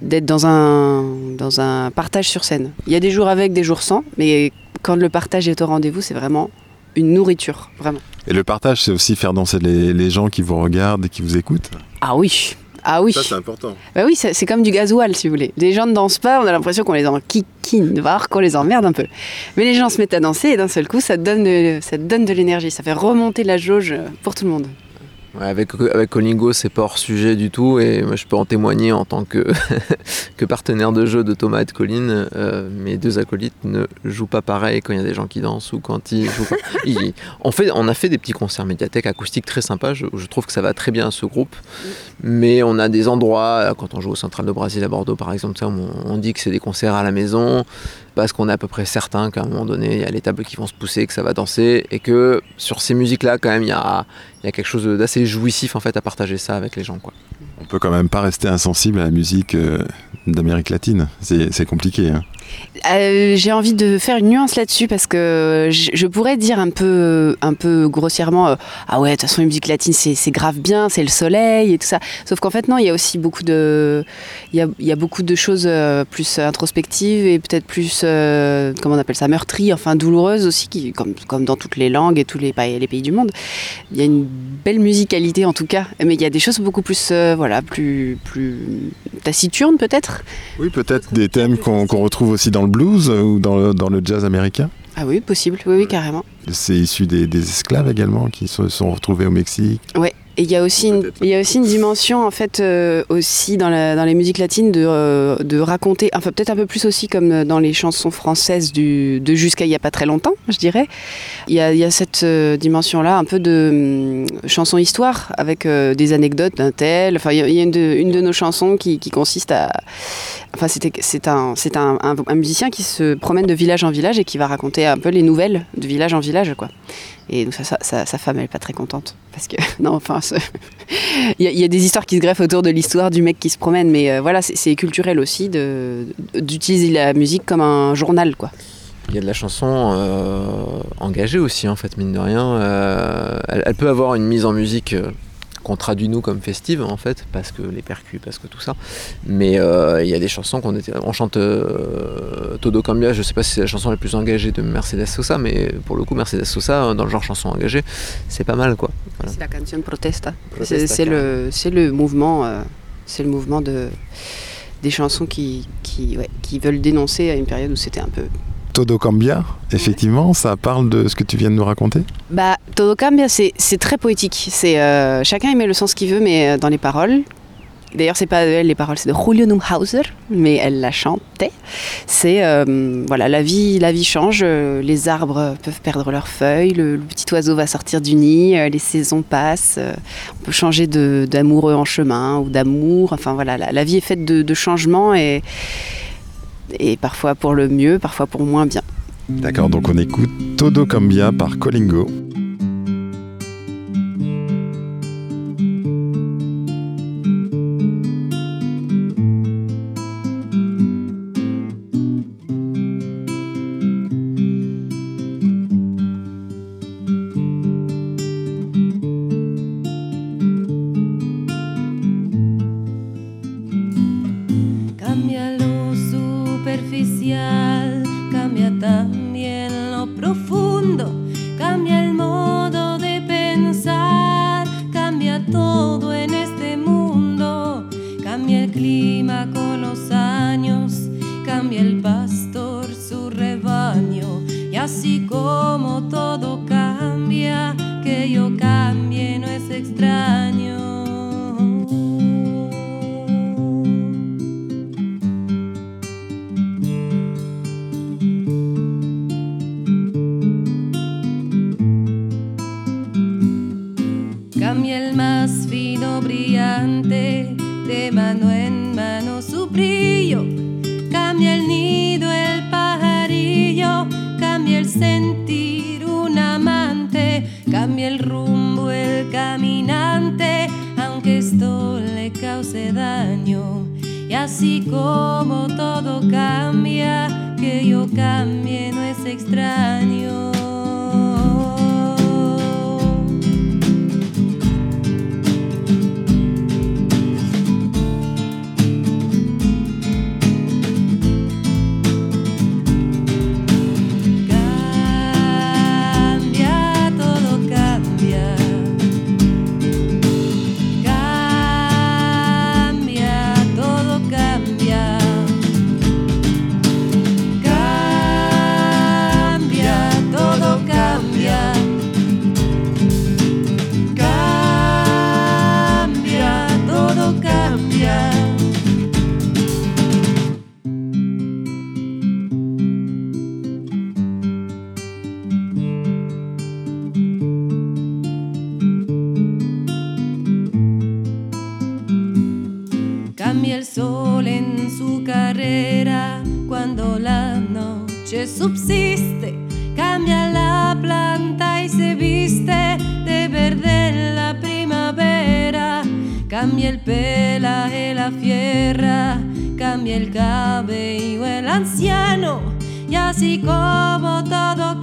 B: d'être dans un, dans un partage sur scène. Il y a des jours avec, des jours sans, mais quand le partage est au rendez-vous, c'est vraiment une nourriture, vraiment.
C: Et le partage, c'est aussi faire danser les, les gens qui vous regardent et qui vous écoutent.
B: Ah oui, ah oui.
C: important.
B: Bah oui, c'est c'est comme du gasoil, si vous voulez. Les gens ne dansent pas, on a l'impression qu'on les enquiquine, voire qu'on les emmerde un peu. Mais les gens se mettent à danser et d'un seul coup, ça donne de, ça donne de l'énergie, ça fait remonter la jauge pour tout le monde.
E: Avec, avec Colingo, c'est pas hors sujet du tout, et moi, je peux en témoigner en tant que, que partenaire de jeu de Thomas et de Colline. euh, mes deux acolytes ne jouent pas pareil quand il y a des gens qui dansent ou quand ils jouent pas. Ils- on, fait, on a fait des petits concerts médiathèques acoustiques très sympas, je, je trouve que ça va très bien à ce groupe, mais on a des endroits, quand on joue au Central de Brésil à Bordeaux par exemple, ça, on, on dit que c'est des concerts à la maison, parce qu'on est à peu près certain qu'à un moment donné, il y a les tables qui vont se pousser, que ça va danser, et que sur ces musiques-là, quand même, il y a, quelque chose d'assez jouissif en fait à partager ça avec les gens. Quoi.
C: On peut quand même pas rester insensible à la musique euh, d'Amérique latine. C'est c'est compliqué. hein.
B: Euh, J'ai envie de faire une nuance là-dessus parce que je, pourrais dire un peu, un peu grossièrement euh, Ah ouais, de toute façon, la musique latine, c'est grave bien, c'est le soleil et tout ça. Sauf qu'en fait, non, il y a aussi beaucoup de, y a, beaucoup de choses euh, plus introspectives et peut-être plus, comment on appelle ça, meurtries, enfin douloureuses aussi, comme, dans toutes les langues et tous les, pays- du monde. Il y a une belle musicalité en tout cas, mais il y a des choses beaucoup plus, voilà, plus, plus taciturnes peut-être.
F: Oui, peut-être des thèmes qu'on qu'on retrouve aussi dans le blues ou dans le, dans le jazz américain.
B: Ah oui, possible, oui, oui, carrément.
F: C'est issu des, des esclaves également qui se sont retrouvés au Mexique.
B: Ouais. Et il y a aussi une, il y a aussi une dimension en fait euh, aussi dans, la, dans les musiques latines de, euh, de raconter, enfin peut-être un peu plus aussi comme dans les chansons françaises du, de jusqu'à il y a pas très longtemps, je dirais. Il y a, il y a cette euh, dimension-là, un peu de hum, chanson histoire avec euh, des anecdotes d'un tel. Enfin, il y a, il y a une, de, une de nos chansons qui, qui consiste à, enfin c'est un un, un, musicien qui se promène de village en village et qui va raconter un peu les nouvelles de village en village quoi. Et donc sa femme, elle est pas très contente. Parce que, non, enfin, il y, a- des histoires qui se greffent autour de l'histoire du mec qui se promène. Mais euh, voilà, c'est- culturel aussi d'utiliser la musique comme un journal, quoi.
E: Il y a de la chanson euh, engagée aussi, en fait, mine de rien. Euh, elle, peut avoir une mise en musique qu'on traduit nous comme festive, en fait, parce que les percus, parce que tout ça. Mais euh, il y a des chansons qu'on était. On chante euh, Todo Cambia, je sais pas si c'est la chanson la plus engagée de Mercedes Sosa, mais pour le coup, Mercedes Sosa, dans le genre chanson engagée, c'est pas mal, quoi. Voilà.
B: C'est la canción protesta.
E: Protesta,
B: C'est c'est le, c'est le mouvement, euh, c'est le mouvement de, des chansons qui, qui, ouais, qui veulent dénoncer à une période où c'était un peu
F: Todo Cambia, effectivement, ça parle de ce que tu viens de nous raconter.
B: Bah, Todo Cambia, c'est très poétique. C'est euh, chacun y met le sens qu'il veut, mais euh, dans les paroles. D'ailleurs, c'est pas elle les paroles, c'est de Julio Neuhauser, mais elle la chantait. C'est euh, voilà, la vie, la vie change. euh, les arbres peuvent perdre leurs feuilles, le, petit oiseau va sortir du nid, euh, les saisons passent. euh, on peut changer d'amoureux en chemin ou d'amour. Enfin voilà, la, la vie est faite de, de changements et et parfois pour le mieux, parfois pour moins bien.
F: D'accord, donc on écoute Todo Cambia par Colingo.
I: Así como todo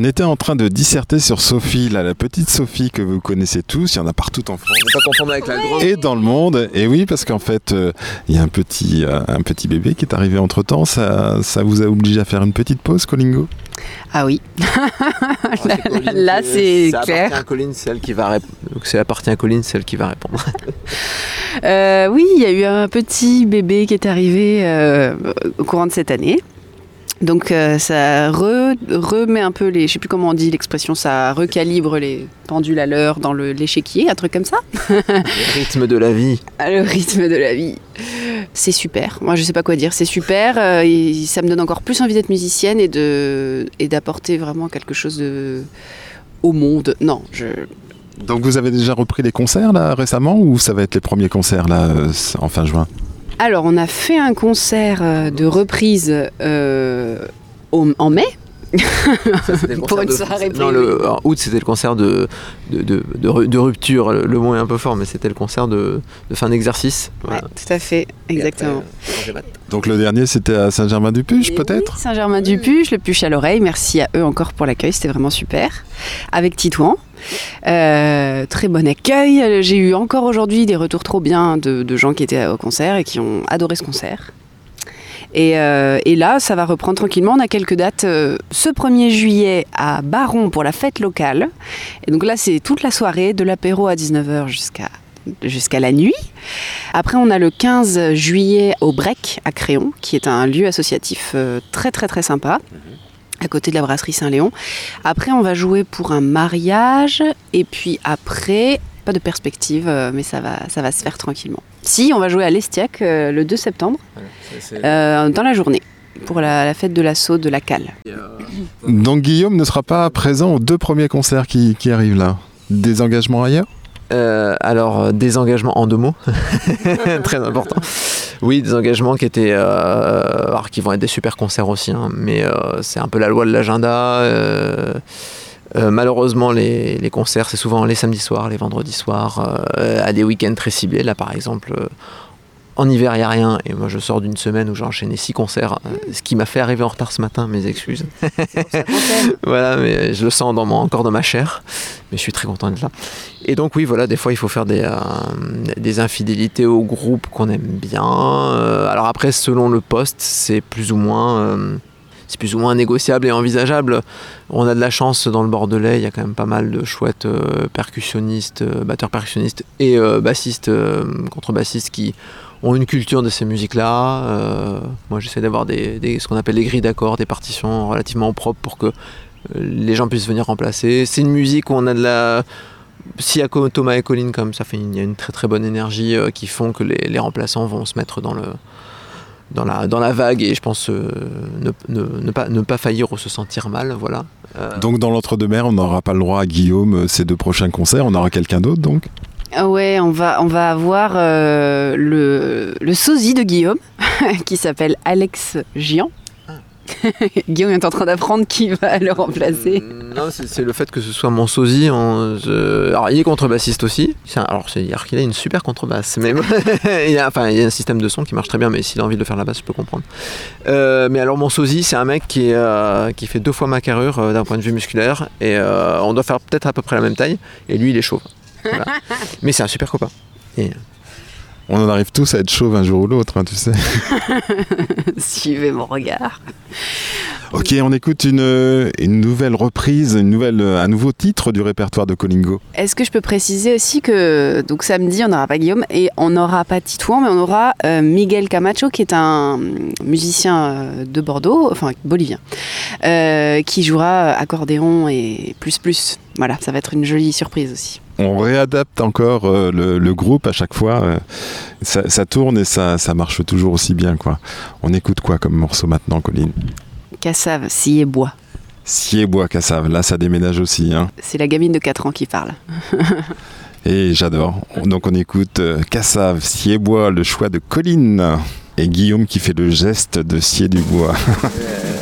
C: On était en train de disserter sur Sophie, là, la petite Sophie que vous connaissez tous, il y en a partout en France.
E: Ne pas confondre avec la grande.
C: Et dans le monde, et oui, parce qu'en fait, euh, il y a un petit, euh, un petit bébé qui est arrivé entre temps. Ça, ça vous a obligé à faire une petite pause, Colingo?
B: Ah oui,
E: Colline
B: là, c'est clair.
E: appartient à Colline, celle qui va répondre. Donc c'est appartient à Colline, celle qui va répondre.
B: Euh, oui, il y a eu un petit bébé qui est arrivé euh, au courant de cette année. Donc euh, ça re- remet un peu les, je sais plus comment on dit l'expression, ça recalibre les pendules à l'heure dans le- l'échiquier, un truc comme ça.
E: Le rythme de la vie.
B: Ah, Le rythme de la vie. C'est super. Moi, je sais pas quoi dire. C'est super. euh, et ça me donne encore plus envie d'être musicienne et de et d'apporter vraiment quelque chose de au monde. Non, je
C: Donc vous avez déjà repris les concerts là récemment ou ça va être les premiers concerts là euh, en fin juin?
B: Alors, on a fait un concert euh, de reprise euh, au- en mai.
E: Ça, c'était le
B: Pour
E: concert
B: une
E: de-
B: soirée
E: Non, le, en août, c'était le concert de, de, de, de ru- de rupture. Le, le mot est un peu fort, mais c'était le concert de, de fin d'exercice. Voilà.
B: Ouais, tout à fait, exactement.
E: après, euh.
C: Donc le dernier c'était à Saint-Germain-du-Puche peut-être
B: oui, Saint-Germain-du-Puche, le Puche à l'oreille. Merci à eux encore pour l'accueil, c'était vraiment super. Avec Titouan. Euh, très bon accueil. J'ai eu encore aujourd'hui des retours trop bien de, gens qui étaient au concert et qui ont adoré ce concert. Et, euh, là, ça va reprendre tranquillement. On a quelques dates. euh, ce 1er juillet à Baron pour la fête locale. Et donc là, c'est toute la soirée, de l'apéro à 19h jusqu'à jusqu'à la nuit. Après, on a le 15 juillet au Brec à Créon, qui est un lieu associatif très très très sympa, à côté de la brasserie Saint-Léon. Après, on va jouer pour un mariage, et puis après, pas de perspective, euh, mais ça va, ça va se faire tranquillement. Si, on va jouer à l'Estiac euh, le 2 septembre,
E: Voilà,
B: euh, dans la journée, pour la, la fête de l'assaut de la Cale.
C: Donc Guillaume ne sera pas présent aux deux premiers concerts qui, qui arrivent là. Des engagements ailleurs?
E: Euh, alors, euh, des engagements en deux mots, très important. Oui, des engagements qui étaient, euh, qui vont être des super concerts aussi, hein, mais c'est un peu la loi de l'agenda. malheureusement, les, les concerts, c'est souvent les samedis soirs, les vendredis soirs, à des week-ends très ciblés. Là, par exemple, en hiver, il n'y a rien. Et moi, je sors d'une semaine où j'ai enchaîné six concerts, euh, ce qui m'a fait arriver en retard ce matin, mes excuses. voilà, mais je le sens dans mon, encore dans ma chair. Mais je suis très content d'être là. Et donc oui, voilà, des fois il faut faire des, euh, des infidélités au groupe qu'on aime bien. Euh, alors après, selon le poste, c'est plus ou moins... euh, c'est plus ou moins négociable et envisageable. On a de la chance dans le Bordelais, il y a quand même pas mal de chouettes euh, percussionnistes, euh, batteurs percussionnistes et euh, bassistes, euh, contrebassistes qui ont une culture de ces musiques-là. Euh, moi j'essaie d'avoir des, ce qu'on appelle des grilles d'accords, des partitions relativement propres pour que euh, les gens puissent venir remplacer. C'est une musique où on a de la... Si à Thomas et Colline, comme ça il y a une très très bonne énergie euh, qui font que les, les remplaçants vont se mettre dans le dans la, dans la vague et je pense ne, ne- pas, ne pas faillir ou se sentir mal. Voilà.
C: Donc dans l'entre-deux-mer, on n'aura pas le droit à Guillaume ces deux prochains concerts, on aura quelqu'un d'autre donc?
B: Ouais, on va, on va avoir euh, le, le sosie de Guillaume, qui s'appelle Alex Gian. Guillaume est en train d'apprendre qui va le remplacer.
E: Mm, Non, c'est le fait que ce soit mon sosie. Alors, il est contrebassiste aussi. Alors, c'est dire qu'il a une super contrebasse. Mais il, y a, un système de son qui marche très bien, mais s'il a envie de faire la basse, je peux comprendre. Euh, mais alors, mon sosie, c'est un mec qui, euh, qui fait deux fois ma carrure euh, d'un point de vue musculaire. Et euh, on doit faire peut-être à peu près la même taille. Et lui, il est chauve. Voilà. mais c'est un super copain. Et,
C: On en arrive tous à être chauve un jour ou l'autre, hein, tu sais.
B: Suivez mon regard.
C: Ok, on écoute une, une nouvelle reprise, une nouvelle, un nouveau titre du répertoire de Colingo.
B: Est-ce que je peux préciser aussi que donc samedi on n'aura pas Guillaume et on n'aura pas Titouan mais on aura euh, Miguel Camacho qui est un musicien euh, de Bordeaux, enfin bolivien, euh, qui jouera accordéon et plus plus. Voilà, ça va être une jolie surprise aussi.
C: On réadapte encore euh, le, le groupe à chaque fois. euh, ça, ça tourne et ça, ça marche toujours aussi bien. quoi. On écoute quoi comme morceau maintenant, Colline?
B: Cassave, scie et bois.
C: Cassave, là ça déménage aussi. Hein.
B: C'est la gamine de 4 ans qui parle.
C: Et j'adore. Donc on écoute euh, Cassave, Siebois, le choix de Colline. Et Guillaume qui fait le geste de scier du bois.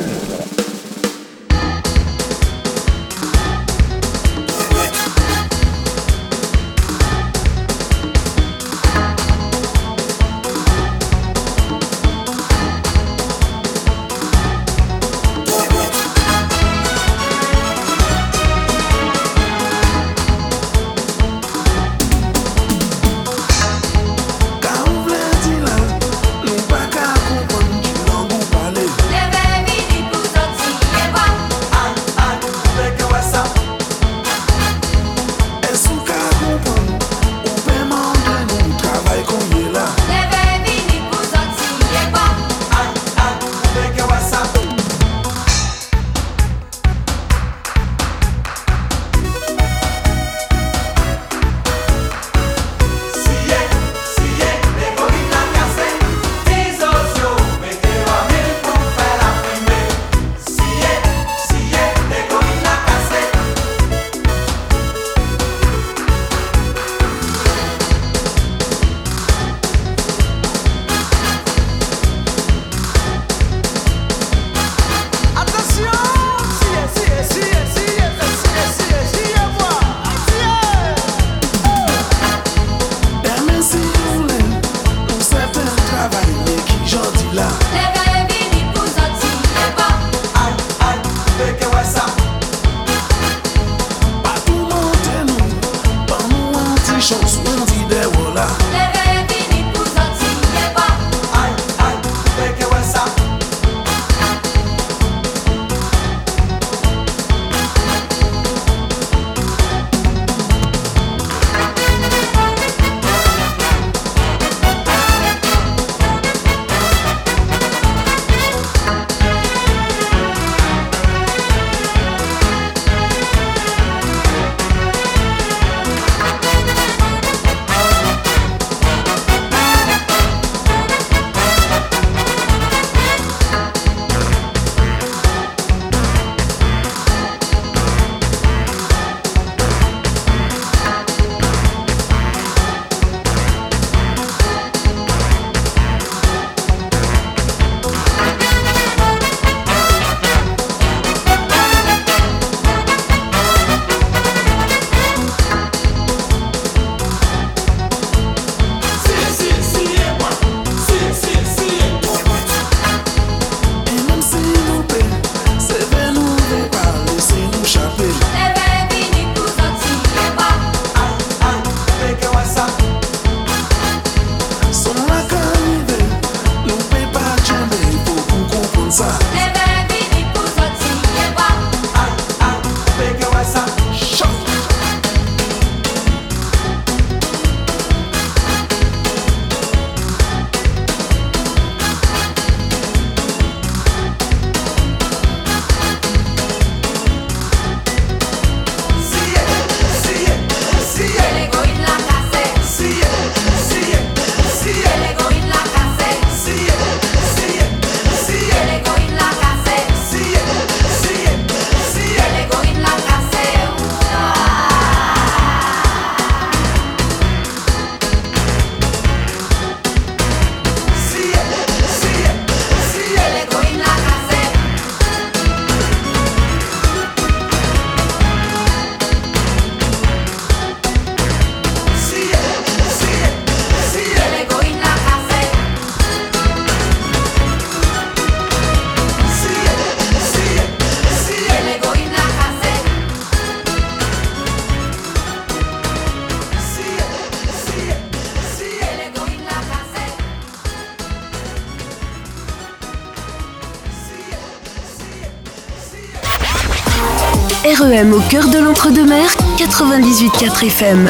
J: Au cœur de l'entre-deux-mer, 98.4 FM.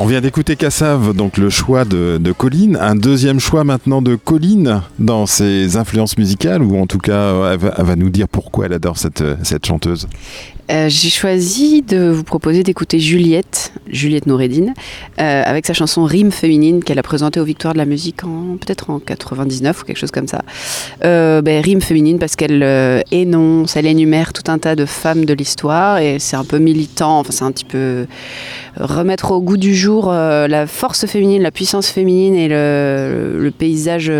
C: On vient d'écouter Cassav, donc le choix de, de, Colline. Un deuxième choix maintenant de Colline dans ses influences musicales, ou en tout cas, elle va, elle va nous dire pourquoi elle adore cette, cette chanteuse.
B: Euh, j'ai choisi de vous proposer d'écouter Juliette, Juliette Noureddine, euh, avec sa chanson Rime féminine qu'elle a présentée aux Victoires de la musique peut-être en 99 ou quelque chose comme ça. Euh, ben, Rime féminine parce qu'elle euh, énonce, elle énumère tout un tas de femmes de l'histoire et c'est un peu militant, enfin c'est un petit peu remettre au goût du jour la force féminine, la puissance féminine et le, paysage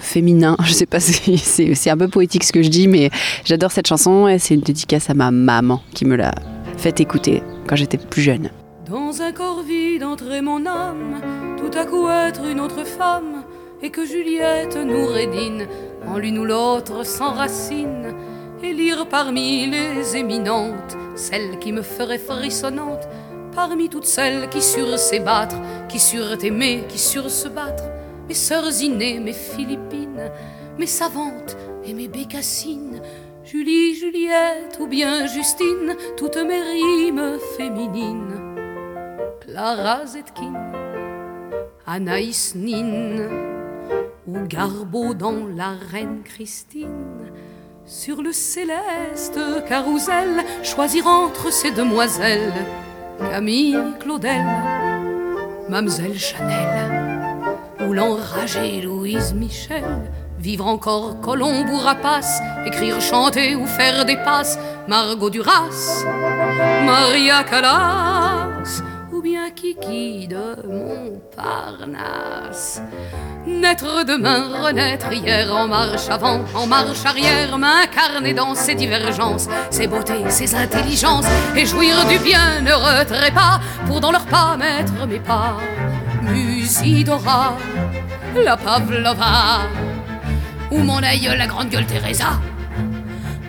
B: féminin. Je sais pas, c'est c'est un peu poétique ce que je dis, mais j'adore cette chanson et c'est une dédicace à ma maman qui me l'a fait écouter quand j'étais plus jeune.
K: Dans un corps vide entrer mon âme, tout à coup être une autre femme, et que Juliette nous rédine, en l'une ou l'autre s'enracine, et lire parmi les éminentes, celle qui me ferait frissonnante, parmi toutes celles qui surent s'ébattre, qui surent aimer, qui surent se battre, mes sœurs innées, mes Philippines, mes savantes et mes bécassines, Julie, Juliette ou bien Justine, toutes mes rimes féminines. Clara Zetkin, Anaïs Nin, ou Garbeau dans La Reine Christine. Sur le céleste carrousel, choisir entre ces demoiselles, Camille Claudel, Mamselle Chanel, ou l'enragée Louise Michel. Vivre encore Colombe ou Rapace, écrire, chanter ou faire des passes, Margot Duras, Maria Callas, Kiki de Montparnasse. Naître demain, renaître hier, en marche avant, en marche arrière, m'incarner dans ces divergences, ces beautés, ces intelligences, et jouir du bienheureux trépas, pour dans leurs pas mettre mes pas. Musidora, la Pavlova, ou mon aïeul, la grande gueule Teresa?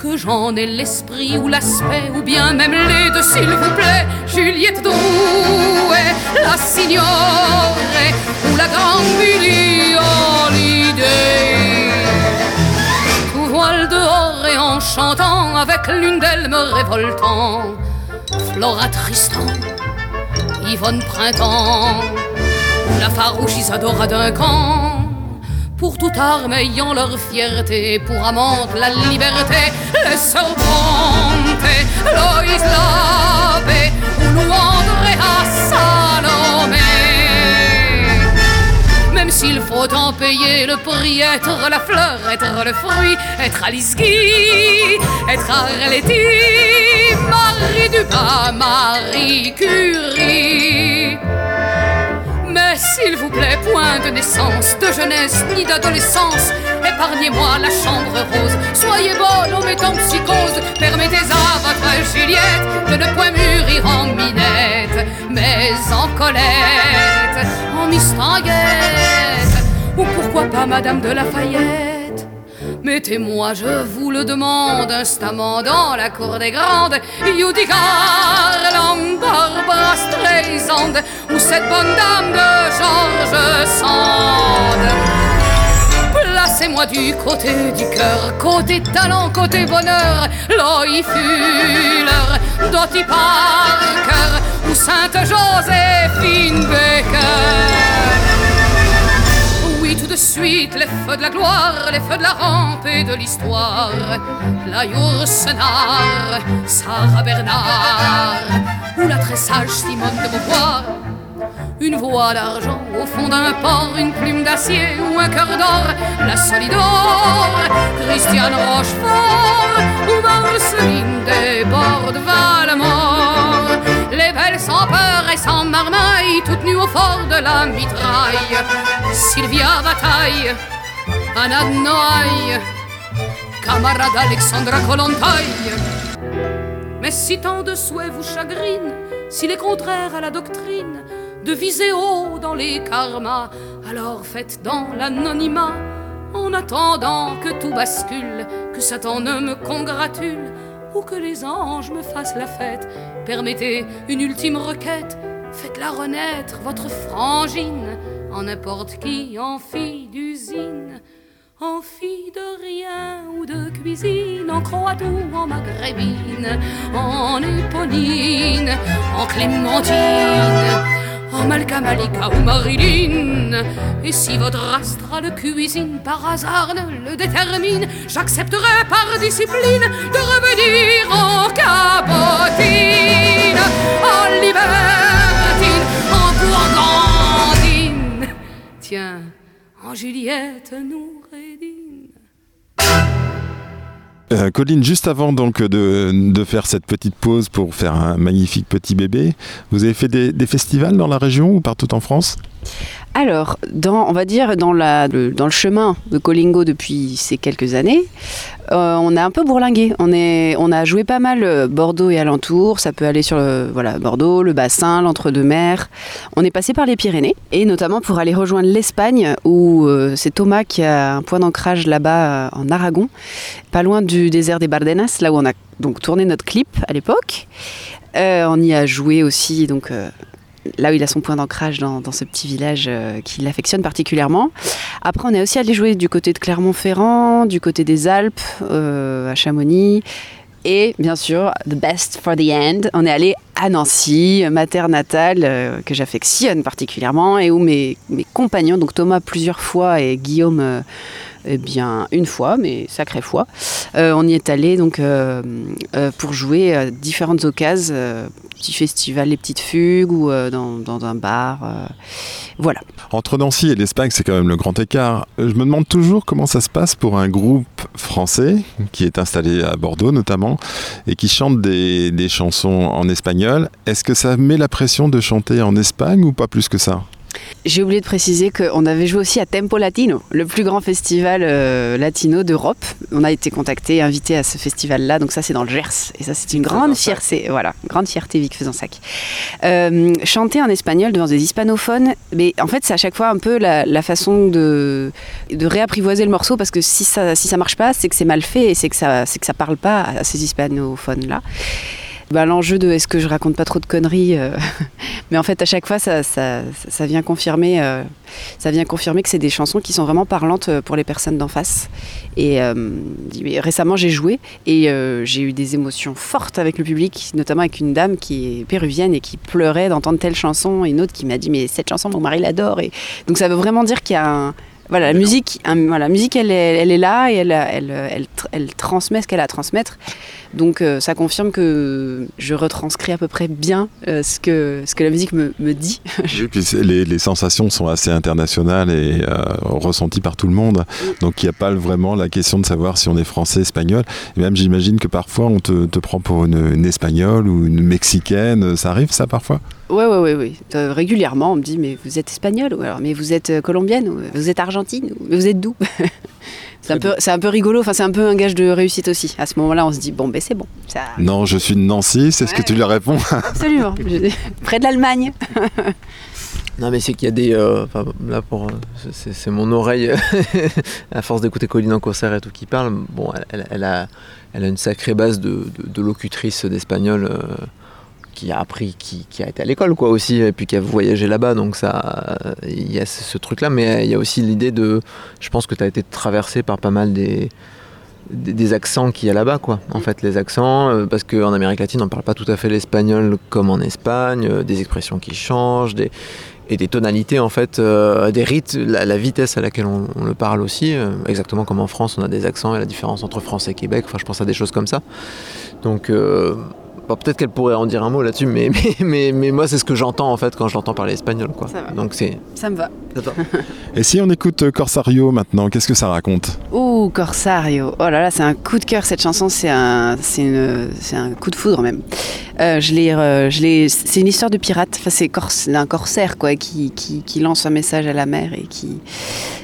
K: Que j'en ai l'esprit ou l'aspect, ou bien même les deux, s'il vous plaît. Juliette Drouet, la signorée, ou la grande Holiday. Tout voile dehors et en chantant, avec l'une d'elles me révoltant. Flora Tristan, Yvonne Printemps, ou la farouche Isadora Duncan pour toute arme ayant leur fierté, pour amante la liberté, servantes, Loïs Labbé, ou nous Andrea Salomé. Même s'il faut en payer le prix, être la fleur, être le fruit, être Alice Guy, être Arletty, Marie Dumas, Marie Curie. S'il vous plaît, point de naissance, de jeunesse ni d'adolescence, épargnez-moi la chambre rose. Soyez bonne en mettant psychose, permettez à votre Juliette de ne point mûrir en minette, mais en Colette, en mistinguette, ou pourquoi pas Madame de Lafayette? Mettez-moi, je vous le demande, instamment dans la cour des grandes, Judy Garland, Barbara Streisand, ou cette bonne dame de George Sand. Placez-moi du côté du cœur, côté talent, côté bonheur, Loï Fuller, Dottie Parker, ou Sainte Joséphine Baker. De suite, les feux de la gloire, les feux de la rampe et de l'histoire. La Yourcenar, Sarah Bernard, ou la très sage Simone de Beauvoir. Une voix d'argent au fond d'un port, une plume d'acier ou un cœur d'or. La Solidor, Christiane Rochefort, ou Marceline des bords de Valmort. Les belles sans peur et sans marmaille, toutes nues au fort de la mitraille. Sylvia Bataille, Anna de camarade Alexandra Kollontai. Mais si tant de souhaits vous chagrinent, s'il est contraire à la doctrine de viser haut dans les karmas, alors faites dans l'anonymat, en attendant que tout bascule, que Satan ne me congratule, ou que les anges me fassent la fête. Permettez une ultime requête, faites-la renaître, votre frangine, en n'importe qui en fille d'usine. En fille de rien ou de cuisine, en croatou, en maghrébine, en éponine, en clémentine, en Malka Malika ou Marilyn. Et si votre astrale cuisine par hasard ne le détermine, j'accepterai par discipline de revenir en cabotine, en libertine, en gourgandine. Tiens, en Juliette Noureddin.
C: Euh, Colline, juste avant donc de, faire cette petite pause pour faire un magnifique petit bébé, vous avez fait des festivals dans la région ou partout en France?
B: Alors, on va dire dans, le, chemin de Colingo depuis ces quelques années, euh, on a un peu bourlingué. On, a joué pas mal euh, Bordeaux et alentours. Ça peut aller sur le, voilà, Bordeaux, le bassin, l'entre-deux-mers. On est passé par les Pyrénées et notamment pour aller rejoindre l'Espagne où euh, c'est Thomas qui a un point d'ancrage là-bas en Aragon, pas loin du désert des Bardenas, là où on a donc tourné notre clip à l'époque. On y a joué aussi donc là où il a son point d'ancrage dans, ce petit village euh, qu'il affectionne particulièrement. Après, on est aussi allé jouer du côté de Clermont-Ferrand, du côté des Alpes, euh, à Chamonix. Et bien sûr, the best for the end, on est allé à Nancy, ma terre natale, euh, que j'affectionne particulièrement, et où mes, mes compagnons, donc Thomas plusieurs fois et Guillaume, euh, eh bien une fois, mais sacrée fois, euh, on y est allé donc euh, euh, pour jouer à différentes occasions, petits festivals, les petites fugues ou dans, un bar, voilà.
C: Entre Nancy et l'Espagne, c'est quand même le grand écart. Je me demande toujours comment ça se passe pour un groupe français qui est installé à Bordeaux notamment et qui chante des, des chansons en espagnol. Est-ce que ça met la pression de chanter en Espagne ou pas plus que ça?
B: J'ai oublié de préciser qu'on avait joué aussi à Tempo Latino, le plus grand festival euh, latino d'Europe. On a été contacté, invité à ce festival-là, donc ça c'est dans le Gers. Et ça c'est une grande fierté, voilà, grande fierté Vic Fezensac. Euh, chanter en espagnol devant des hispanophones, mais en fait c'est à chaque fois un peu la, la façon de, de réapprivoiser le morceau parce que si ça, si ça marche pas, c'est que c'est mal fait et c'est que ça, c'est que ça parle pas à ces hispanophones-là. Bah, L'enjeu de est-ce que je raconte pas trop de conneries, euh, mais en fait à chaque fois ça, ça, ça vient confirmer, euh, ça vient confirmer que c'est des chansons qui sont vraiment parlantes euh, pour les personnes d'en face. Et récemment j'ai joué et j'ai eu des émotions fortes avec le public, notamment avec une dame qui est péruvienne et qui pleurait d'entendre telle chanson, et une autre qui m'a dit mais cette chanson mon mari l'adore. Et donc ça veut vraiment dire qu'il y a un voilà, la musique, un- voilà, la musique elle est, elle est là et elle, elle, elle transmet ce qu'elle a à transmettre. Donc euh, ça confirme que je retranscris à peu près bien euh, ce, que, ce que la musique me, me dit.
C: Oui, puis les, les sensations sont assez internationales et euh, ressenties par tout le monde. Donc il n'y a pas vraiment la question de savoir si on est français, espagnol. Et même j'imagine que parfois on te, te prend pour une, une espagnole ou une mexicaine. Ça arrive ça parfois?
B: Ouais, ouais, ouais, ouais. Régulièrement, on me dit mais vous êtes espagnole ou alors mais vous êtes colombienne ou vous êtes argentine ou mais vous êtes d'où? C'est un, peu, c'est un peu rigolo, enfin, c'est un peu un gage de réussite aussi. À ce moment-là, on se dit, bon, ben c'est bon. Ça...
C: Non, je suis de Nancy, c'est ce que tu lui réponds.
B: Absolument. Je- Près de l'Allemagne.
E: Non, mais c'est qu'il y a des. euh, là, pour. euh, c'est- C'est mon oreille, à force d'écouter Colline en concert et tout qui parle. Bon, elle, elle- elle a, elle a une sacrée base de, de, de locutrice d'espagnol euh, qui a appris, qui, qui a été à l'école, quoi, aussi, et puis qui a voyagé là-bas. Donc, ça. euh, Il y a ce, ce truc-là, mais il y a aussi l'idée de. Je pense que tu as été traversé par pas mal des. Des, des accents qu'il y a là-bas, quoi. En fait, les accents, euh, parce qu'en Amérique latine, on parle pas tout à fait l'espagnol comme en Espagne, euh, des expressions qui changent, des, et des tonalités en fait, euh, des rites, la, la vitesse à laquelle on, on le parle aussi, euh, exactement comme en France on a des accents et la différence entre France et Québec, enfin je pense à des choses comme ça. Donc euh, bon, peut-être qu'elle pourrait en dire un mot là-dessus, mais, mais, mais, mais moi c'est ce que j'entends en fait quand je l'entends parler espagnol. Quoi.
B: Ça va.
E: Donc c'est...
B: Ça me va.
C: Et si on écoute euh, Corsario maintenant, qu'est-ce que ça raconte?
B: Ouh, Corsario. Oh là là, c'est un coup de cœur cette chanson, c'est un, c'est une- c'est un coup de foudre même. Euh, je l'ai, euh, je l'ai- c'est une histoire de pirate, enfin, c'est cors- un corsaire quoi, qui, qui, qui lance un message à la mer et qui,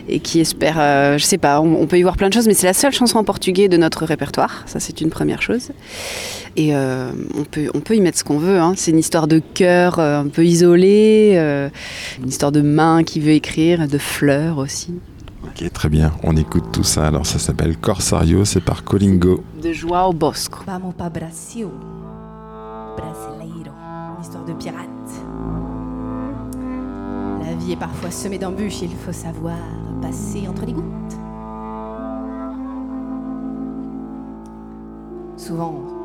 B: et qui espère, euh, je sais pas, on, on peut y voir plein de choses, mais c'est la seule chanson en portugais de notre répertoire, ça c'est une première chose. Et euh, on, peut, on peut y mettre ce qu'on veut. Hein. C'est une histoire de cœur euh, un peu isolé, euh, une histoire de main qui veut écrire, de fleurs aussi.
C: Ok, très bien. On écoute tout ça. Alors, ça s'appelle Corsario, c'est par Colingo.
B: De joie au Bosco.
F: Vamos pa Brasil. Brasileiro. Histoire de pirate. La vie est parfois semée d'embûches, il faut savoir passer entre les gouttes.
G: Souvent,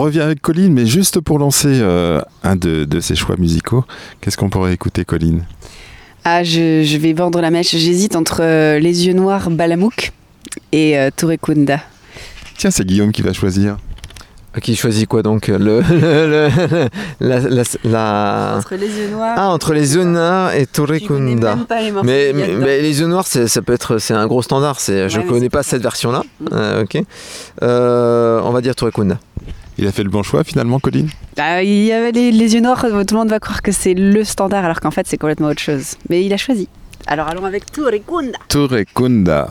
C: revient avec Colline, mais juste pour lancer euh, un de, de ses choix musicaux, qu'est-ce qu'on pourrait écouter, Colline?
B: Ah, je, je vais vendre la mèche. J'hésite entre euh, Les yeux noirs Balamouk et euh.
C: Tiens, c'est Guillaume qui va choisir.
E: Qui choisit quoi donc le, le- le- la, la- la-
B: Entre Les yeux noirs.
E: Ah, entre les yeux noirs et
B: morceaux
E: Mais, les yeux noirs, c'est- ça peut être, c'est un gros standard. C'est, je
B: mais
E: connais pas
B: pas
E: cette version-là.
B: Mm.
E: Euh, ok. Euh, on va dire Torikunda.
C: Il a fait le bon choix finalement, Colline
B: Ah, il y avait les, les yeux noirs, tout le monde va croire que c'est le standard, alors qu'en fait c'est complètement autre chose. Mais il a choisi. Alors allons avec Touré Kunda.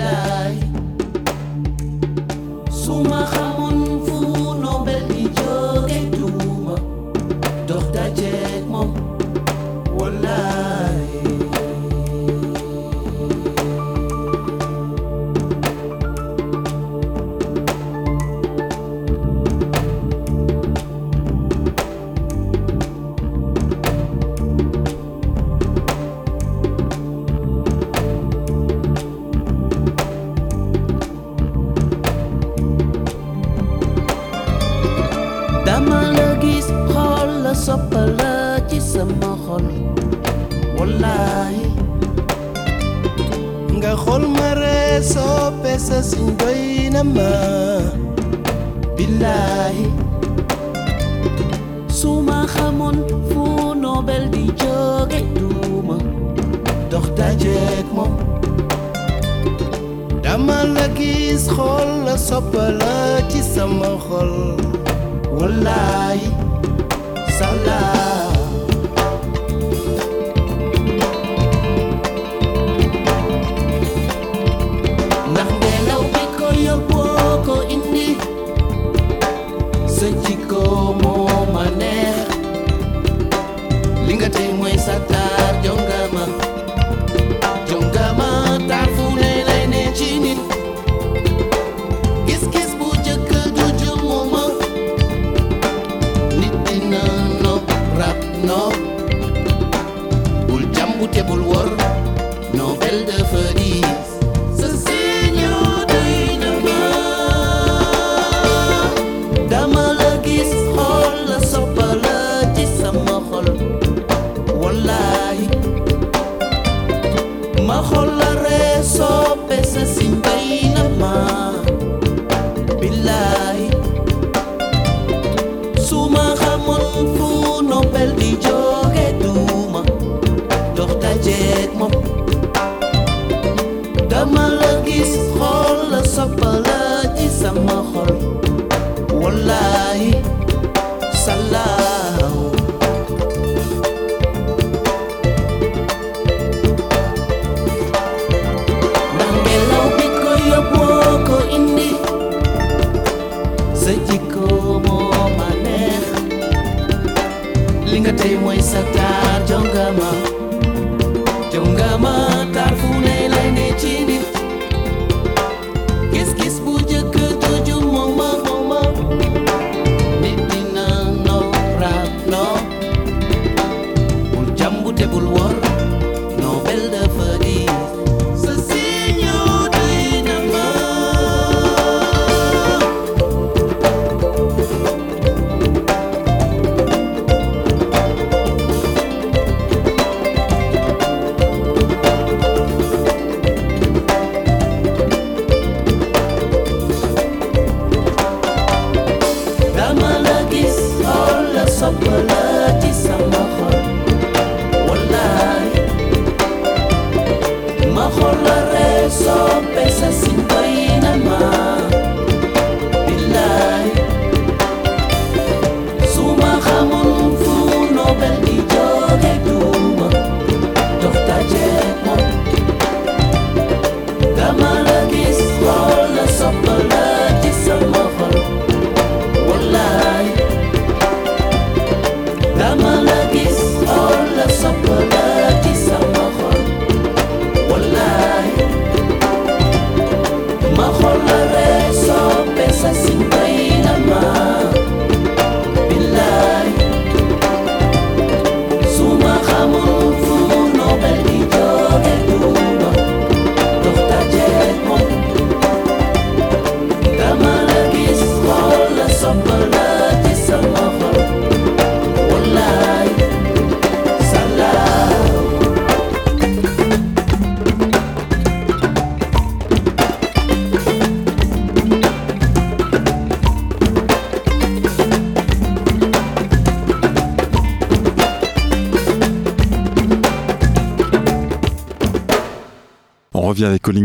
L: love. Ree soppe sa siñ doy na ma billaay su ma xamoon fu nobel di jóge duuma dox dajeek moom dama la gis xool la soppa la ci sama xol wallaay salaam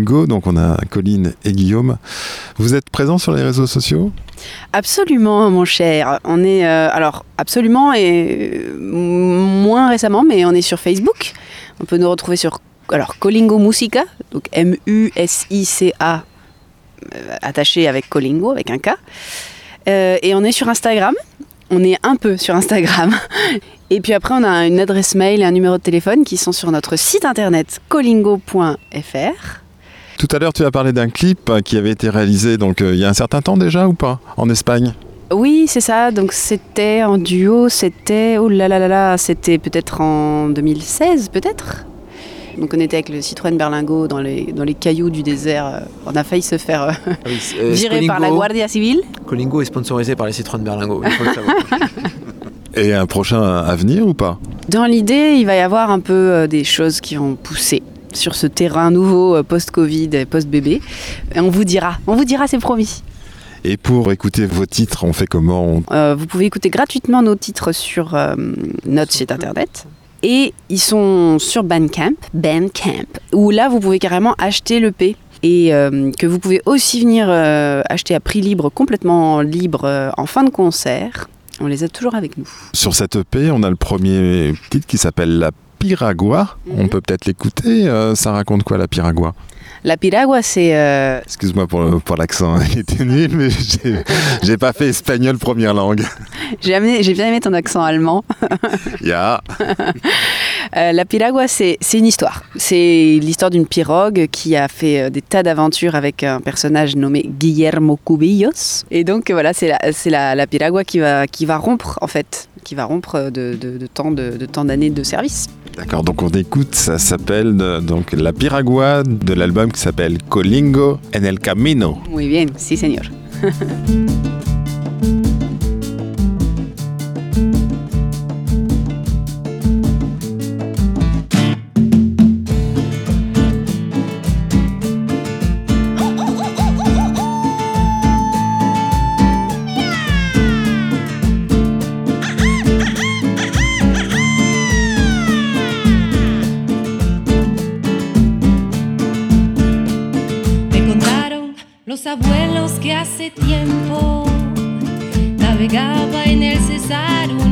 C: donc on a Colline et Guillaume. Vous êtes présents sur les réseaux sociaux?
B: Absolument, mon cher. On est euh, alors absolument et euh, moins récemment, mais on est sur Facebook. On peut nous retrouver sur alors Colingo Musica, donc M U S I C A euh, attaché avec Colingo avec un K. Et on est sur Instagram. On est un peu sur Instagram. Et puis après, on a une adresse mail et un numéro de téléphone qui sont sur notre site internet colingo.fr.
C: Tout à l'heure, tu as parlé d'un clip qui avait été réalisé donc euh, il y a un certain temps déjà ou pas en Espagne?
B: Oui, c'est ça. Donc c'était en duo, c'était oh là là là là, c'était peut-être en 2016 peut-être? Donc on était avec le Citroën Berlingo dans les, dans les cailloux du désert. Euh, On a failli se faire euh,
E: Ah oui, euh,
B: virer par la Guardia Civile.
E: Colingo est sponsorisé par les Citroën Berlingo, il faut le savoir.
C: Et un prochain à venir ou pas?
B: Dans l'idée, il va y avoir un peu euh, des choses qui vont pousser sur ce terrain nouveau euh, post-Covid et post-bébé. Et on vous dira, on vous dira, c'est promis.
C: Et pour écouter vos titres, on fait comment On-
B: Euh, vous pouvez écouter gratuitement nos titres sur euh, notre site internet. Et ils sont sur Bandcamp, Bandcamp, où là vous pouvez carrément acheter l'EP. Et euh, que vous pouvez aussi venir euh, acheter à prix libre, complètement libre, euh, en fin de concert. On les a toujours avec nous.
C: Sur cette EP, on a le premier titre qui s'appelle La Piragua. On peut peut-être l'écouter. euh, ça raconte quoi la Piragua?
B: La piragua, c'est euh,
C: Excuse-moi pour, pour l'accent, il était nul, mais j'ai- pas fait espagnol première langue.
B: J'ai bien aimé ton accent allemand.
C: Ya.
B: Euh, la piragua, c'est une histoire. C'est l'histoire d'une pirogue qui a fait euh, des tas d'aventures avec un personnage nommé Guillermo Cubillos. Et donc voilà, c'est la, la, la piragua qui va, qui va rompre en fait, qui va rompre euh, de, de, de tant de d'années de service.
C: D'accord, donc on écoute, ça s'appelle donc La Piragua de l'album qui s'appelle Colingo en el Camino.
B: Muy bien, sí señor.
F: tiempo navegaba en el Cesar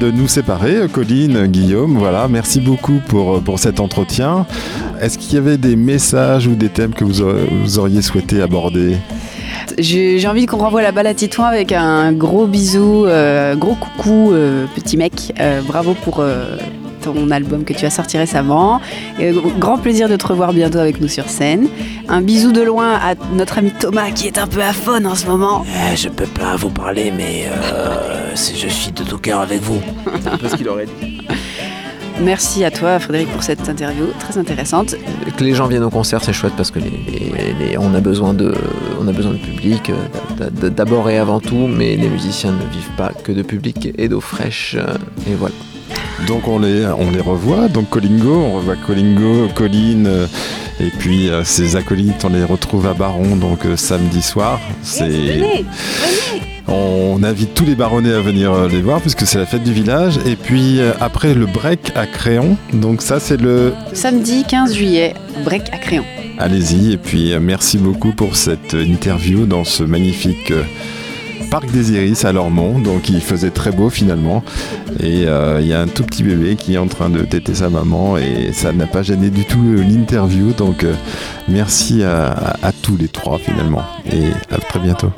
F: de
C: nous séparer, Colline, Guillaume, voilà, merci beaucoup pour, euh, pour cet entretien. Est-ce qu'il y avait des messages ou des thèmes que vous, vous auriez souhaité aborder?
B: J'ai envie qu'on renvoie la balle à Titouan avec un gros bisou, euh, gros coucou, euh, petit mec. Euh, bravo pour euh, ton album que tu as sorti récemment. Et, euh, grand plaisir de te revoir bientôt avec nous sur scène. Un bisou de loin à notre ami Thomas qui est un peu à faune en ce moment.
A: Eh, je peux pas vous parler, mais euh, je suis de tout cœur avec vous.
E: C'est un peu ce qu'il aurait dit.
B: Merci à toi, Frédéric, pour cette interview très intéressante.
E: Que les gens viennent au concert, c'est chouette parce que les, les- les- on, a besoin de, on a besoin de public euh, d'abord et avant tout, mais les musiciens ne vivent pas que de public et d'eau fraîche. euh, Et voilà.
C: Donc on les, on les revoit, donc Colingo, on revoit Colingo, Colline, euh, et puis ses acolytes, on les retrouve à Baron, donc samedi soir. C'est... On invite tous les baronnets à venir euh, les voir puisque c'est la fête du village. Et puis euh, après le break à Créon, donc ça c'est le...
B: Samedi 15 juillet, break à crayon.
C: Allez-y, et puis euh, merci beaucoup pour cette interview dans ce magnifique parc des Iris à Lormont. Donc il faisait très beau finalement. Et euh, il y a un tout petit bébé qui est en train de téter sa maman et ça n'a pas gêné du tout l'interview. Donc euh, merci à, à- à tous les trois finalement. Et à très bientôt.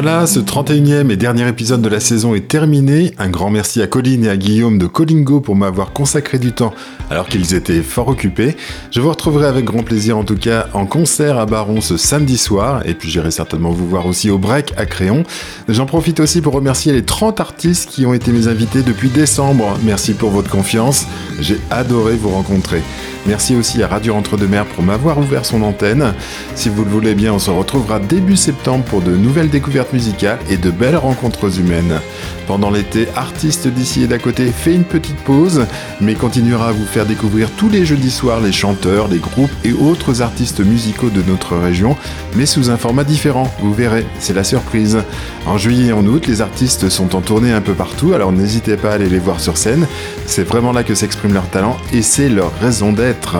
C: Voilà, ce 31e et dernier épisode de la saison est terminé. Un grand merci à Colline et à Guillaume de Colingo pour m'avoir consacré du temps alors qu'ils étaient fort occupés. Je vous retrouverai avec grand plaisir en tout cas en concert à Baron ce samedi soir et puis j'irai certainement vous voir aussi au break à Créon. J'en profite aussi pour remercier les 30 artistes qui ont été mes invités depuis décembre. Merci pour votre confiance. J'ai adoré vous rencontrer. Merci aussi à Radio Entre-deux-Mers pour m'avoir ouvert son antenne. Si vous le voulez bien, on se retrouvera début septembre pour de nouvelles découvertes musicales et de belles rencontres humaines. Pendant l'été, Artiste d'ici et d'à côté fait une petite pause, mais continuera à vous faire découvrir tous les jeudis soirs les chanteurs, les groupes et autres artistes musicaux de notre région, mais sous un format différent. Vous verrez, c'est la surprise. En juillet et en août, les artistes sont en tournée un peu partout, alors n'hésitez pas à aller les voir sur scène. C'est vraiment là que s'exprime leur talent et c'est leur raison d'être.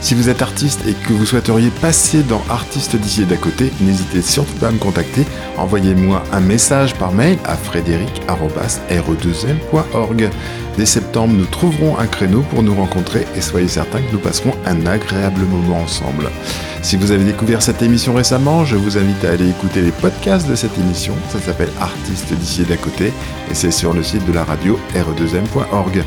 C: Si vous êtes artiste et que vous souhaiteriez passer dans Artistes d'ici et d'à côté, n'hésitez surtout pas à me contacter. Envoyez-moi un message par mail à frédéric.re2m.org. Dès septembre, nous trouverons un créneau pour nous rencontrer et soyez certains que nous passerons un agréable moment ensemble. Si vous avez découvert cette émission récemment, je vous invite à aller écouter les podcasts de cette émission. Ça s'appelle Artistes d'ici et d'à côté et c'est sur le site de la radio re2m.org.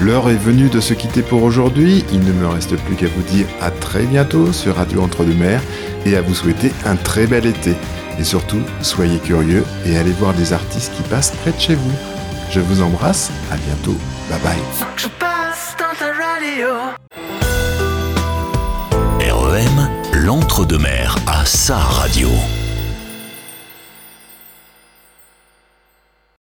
C: L'heure est venue de se quitter pour aujourd'hui. Il ne me reste plus qu'à vous dire à très bientôt sur Radio Entre-deux-Mers et à vous souhaiter un très bel été. Et surtout, soyez curieux et allez voir des artistes qui passent près de chez vous. Je vous embrasse, à bientôt. Bye bye.
L: Je passe dans ta radio.
A: REM, l'entre-deux-mers à sa radio.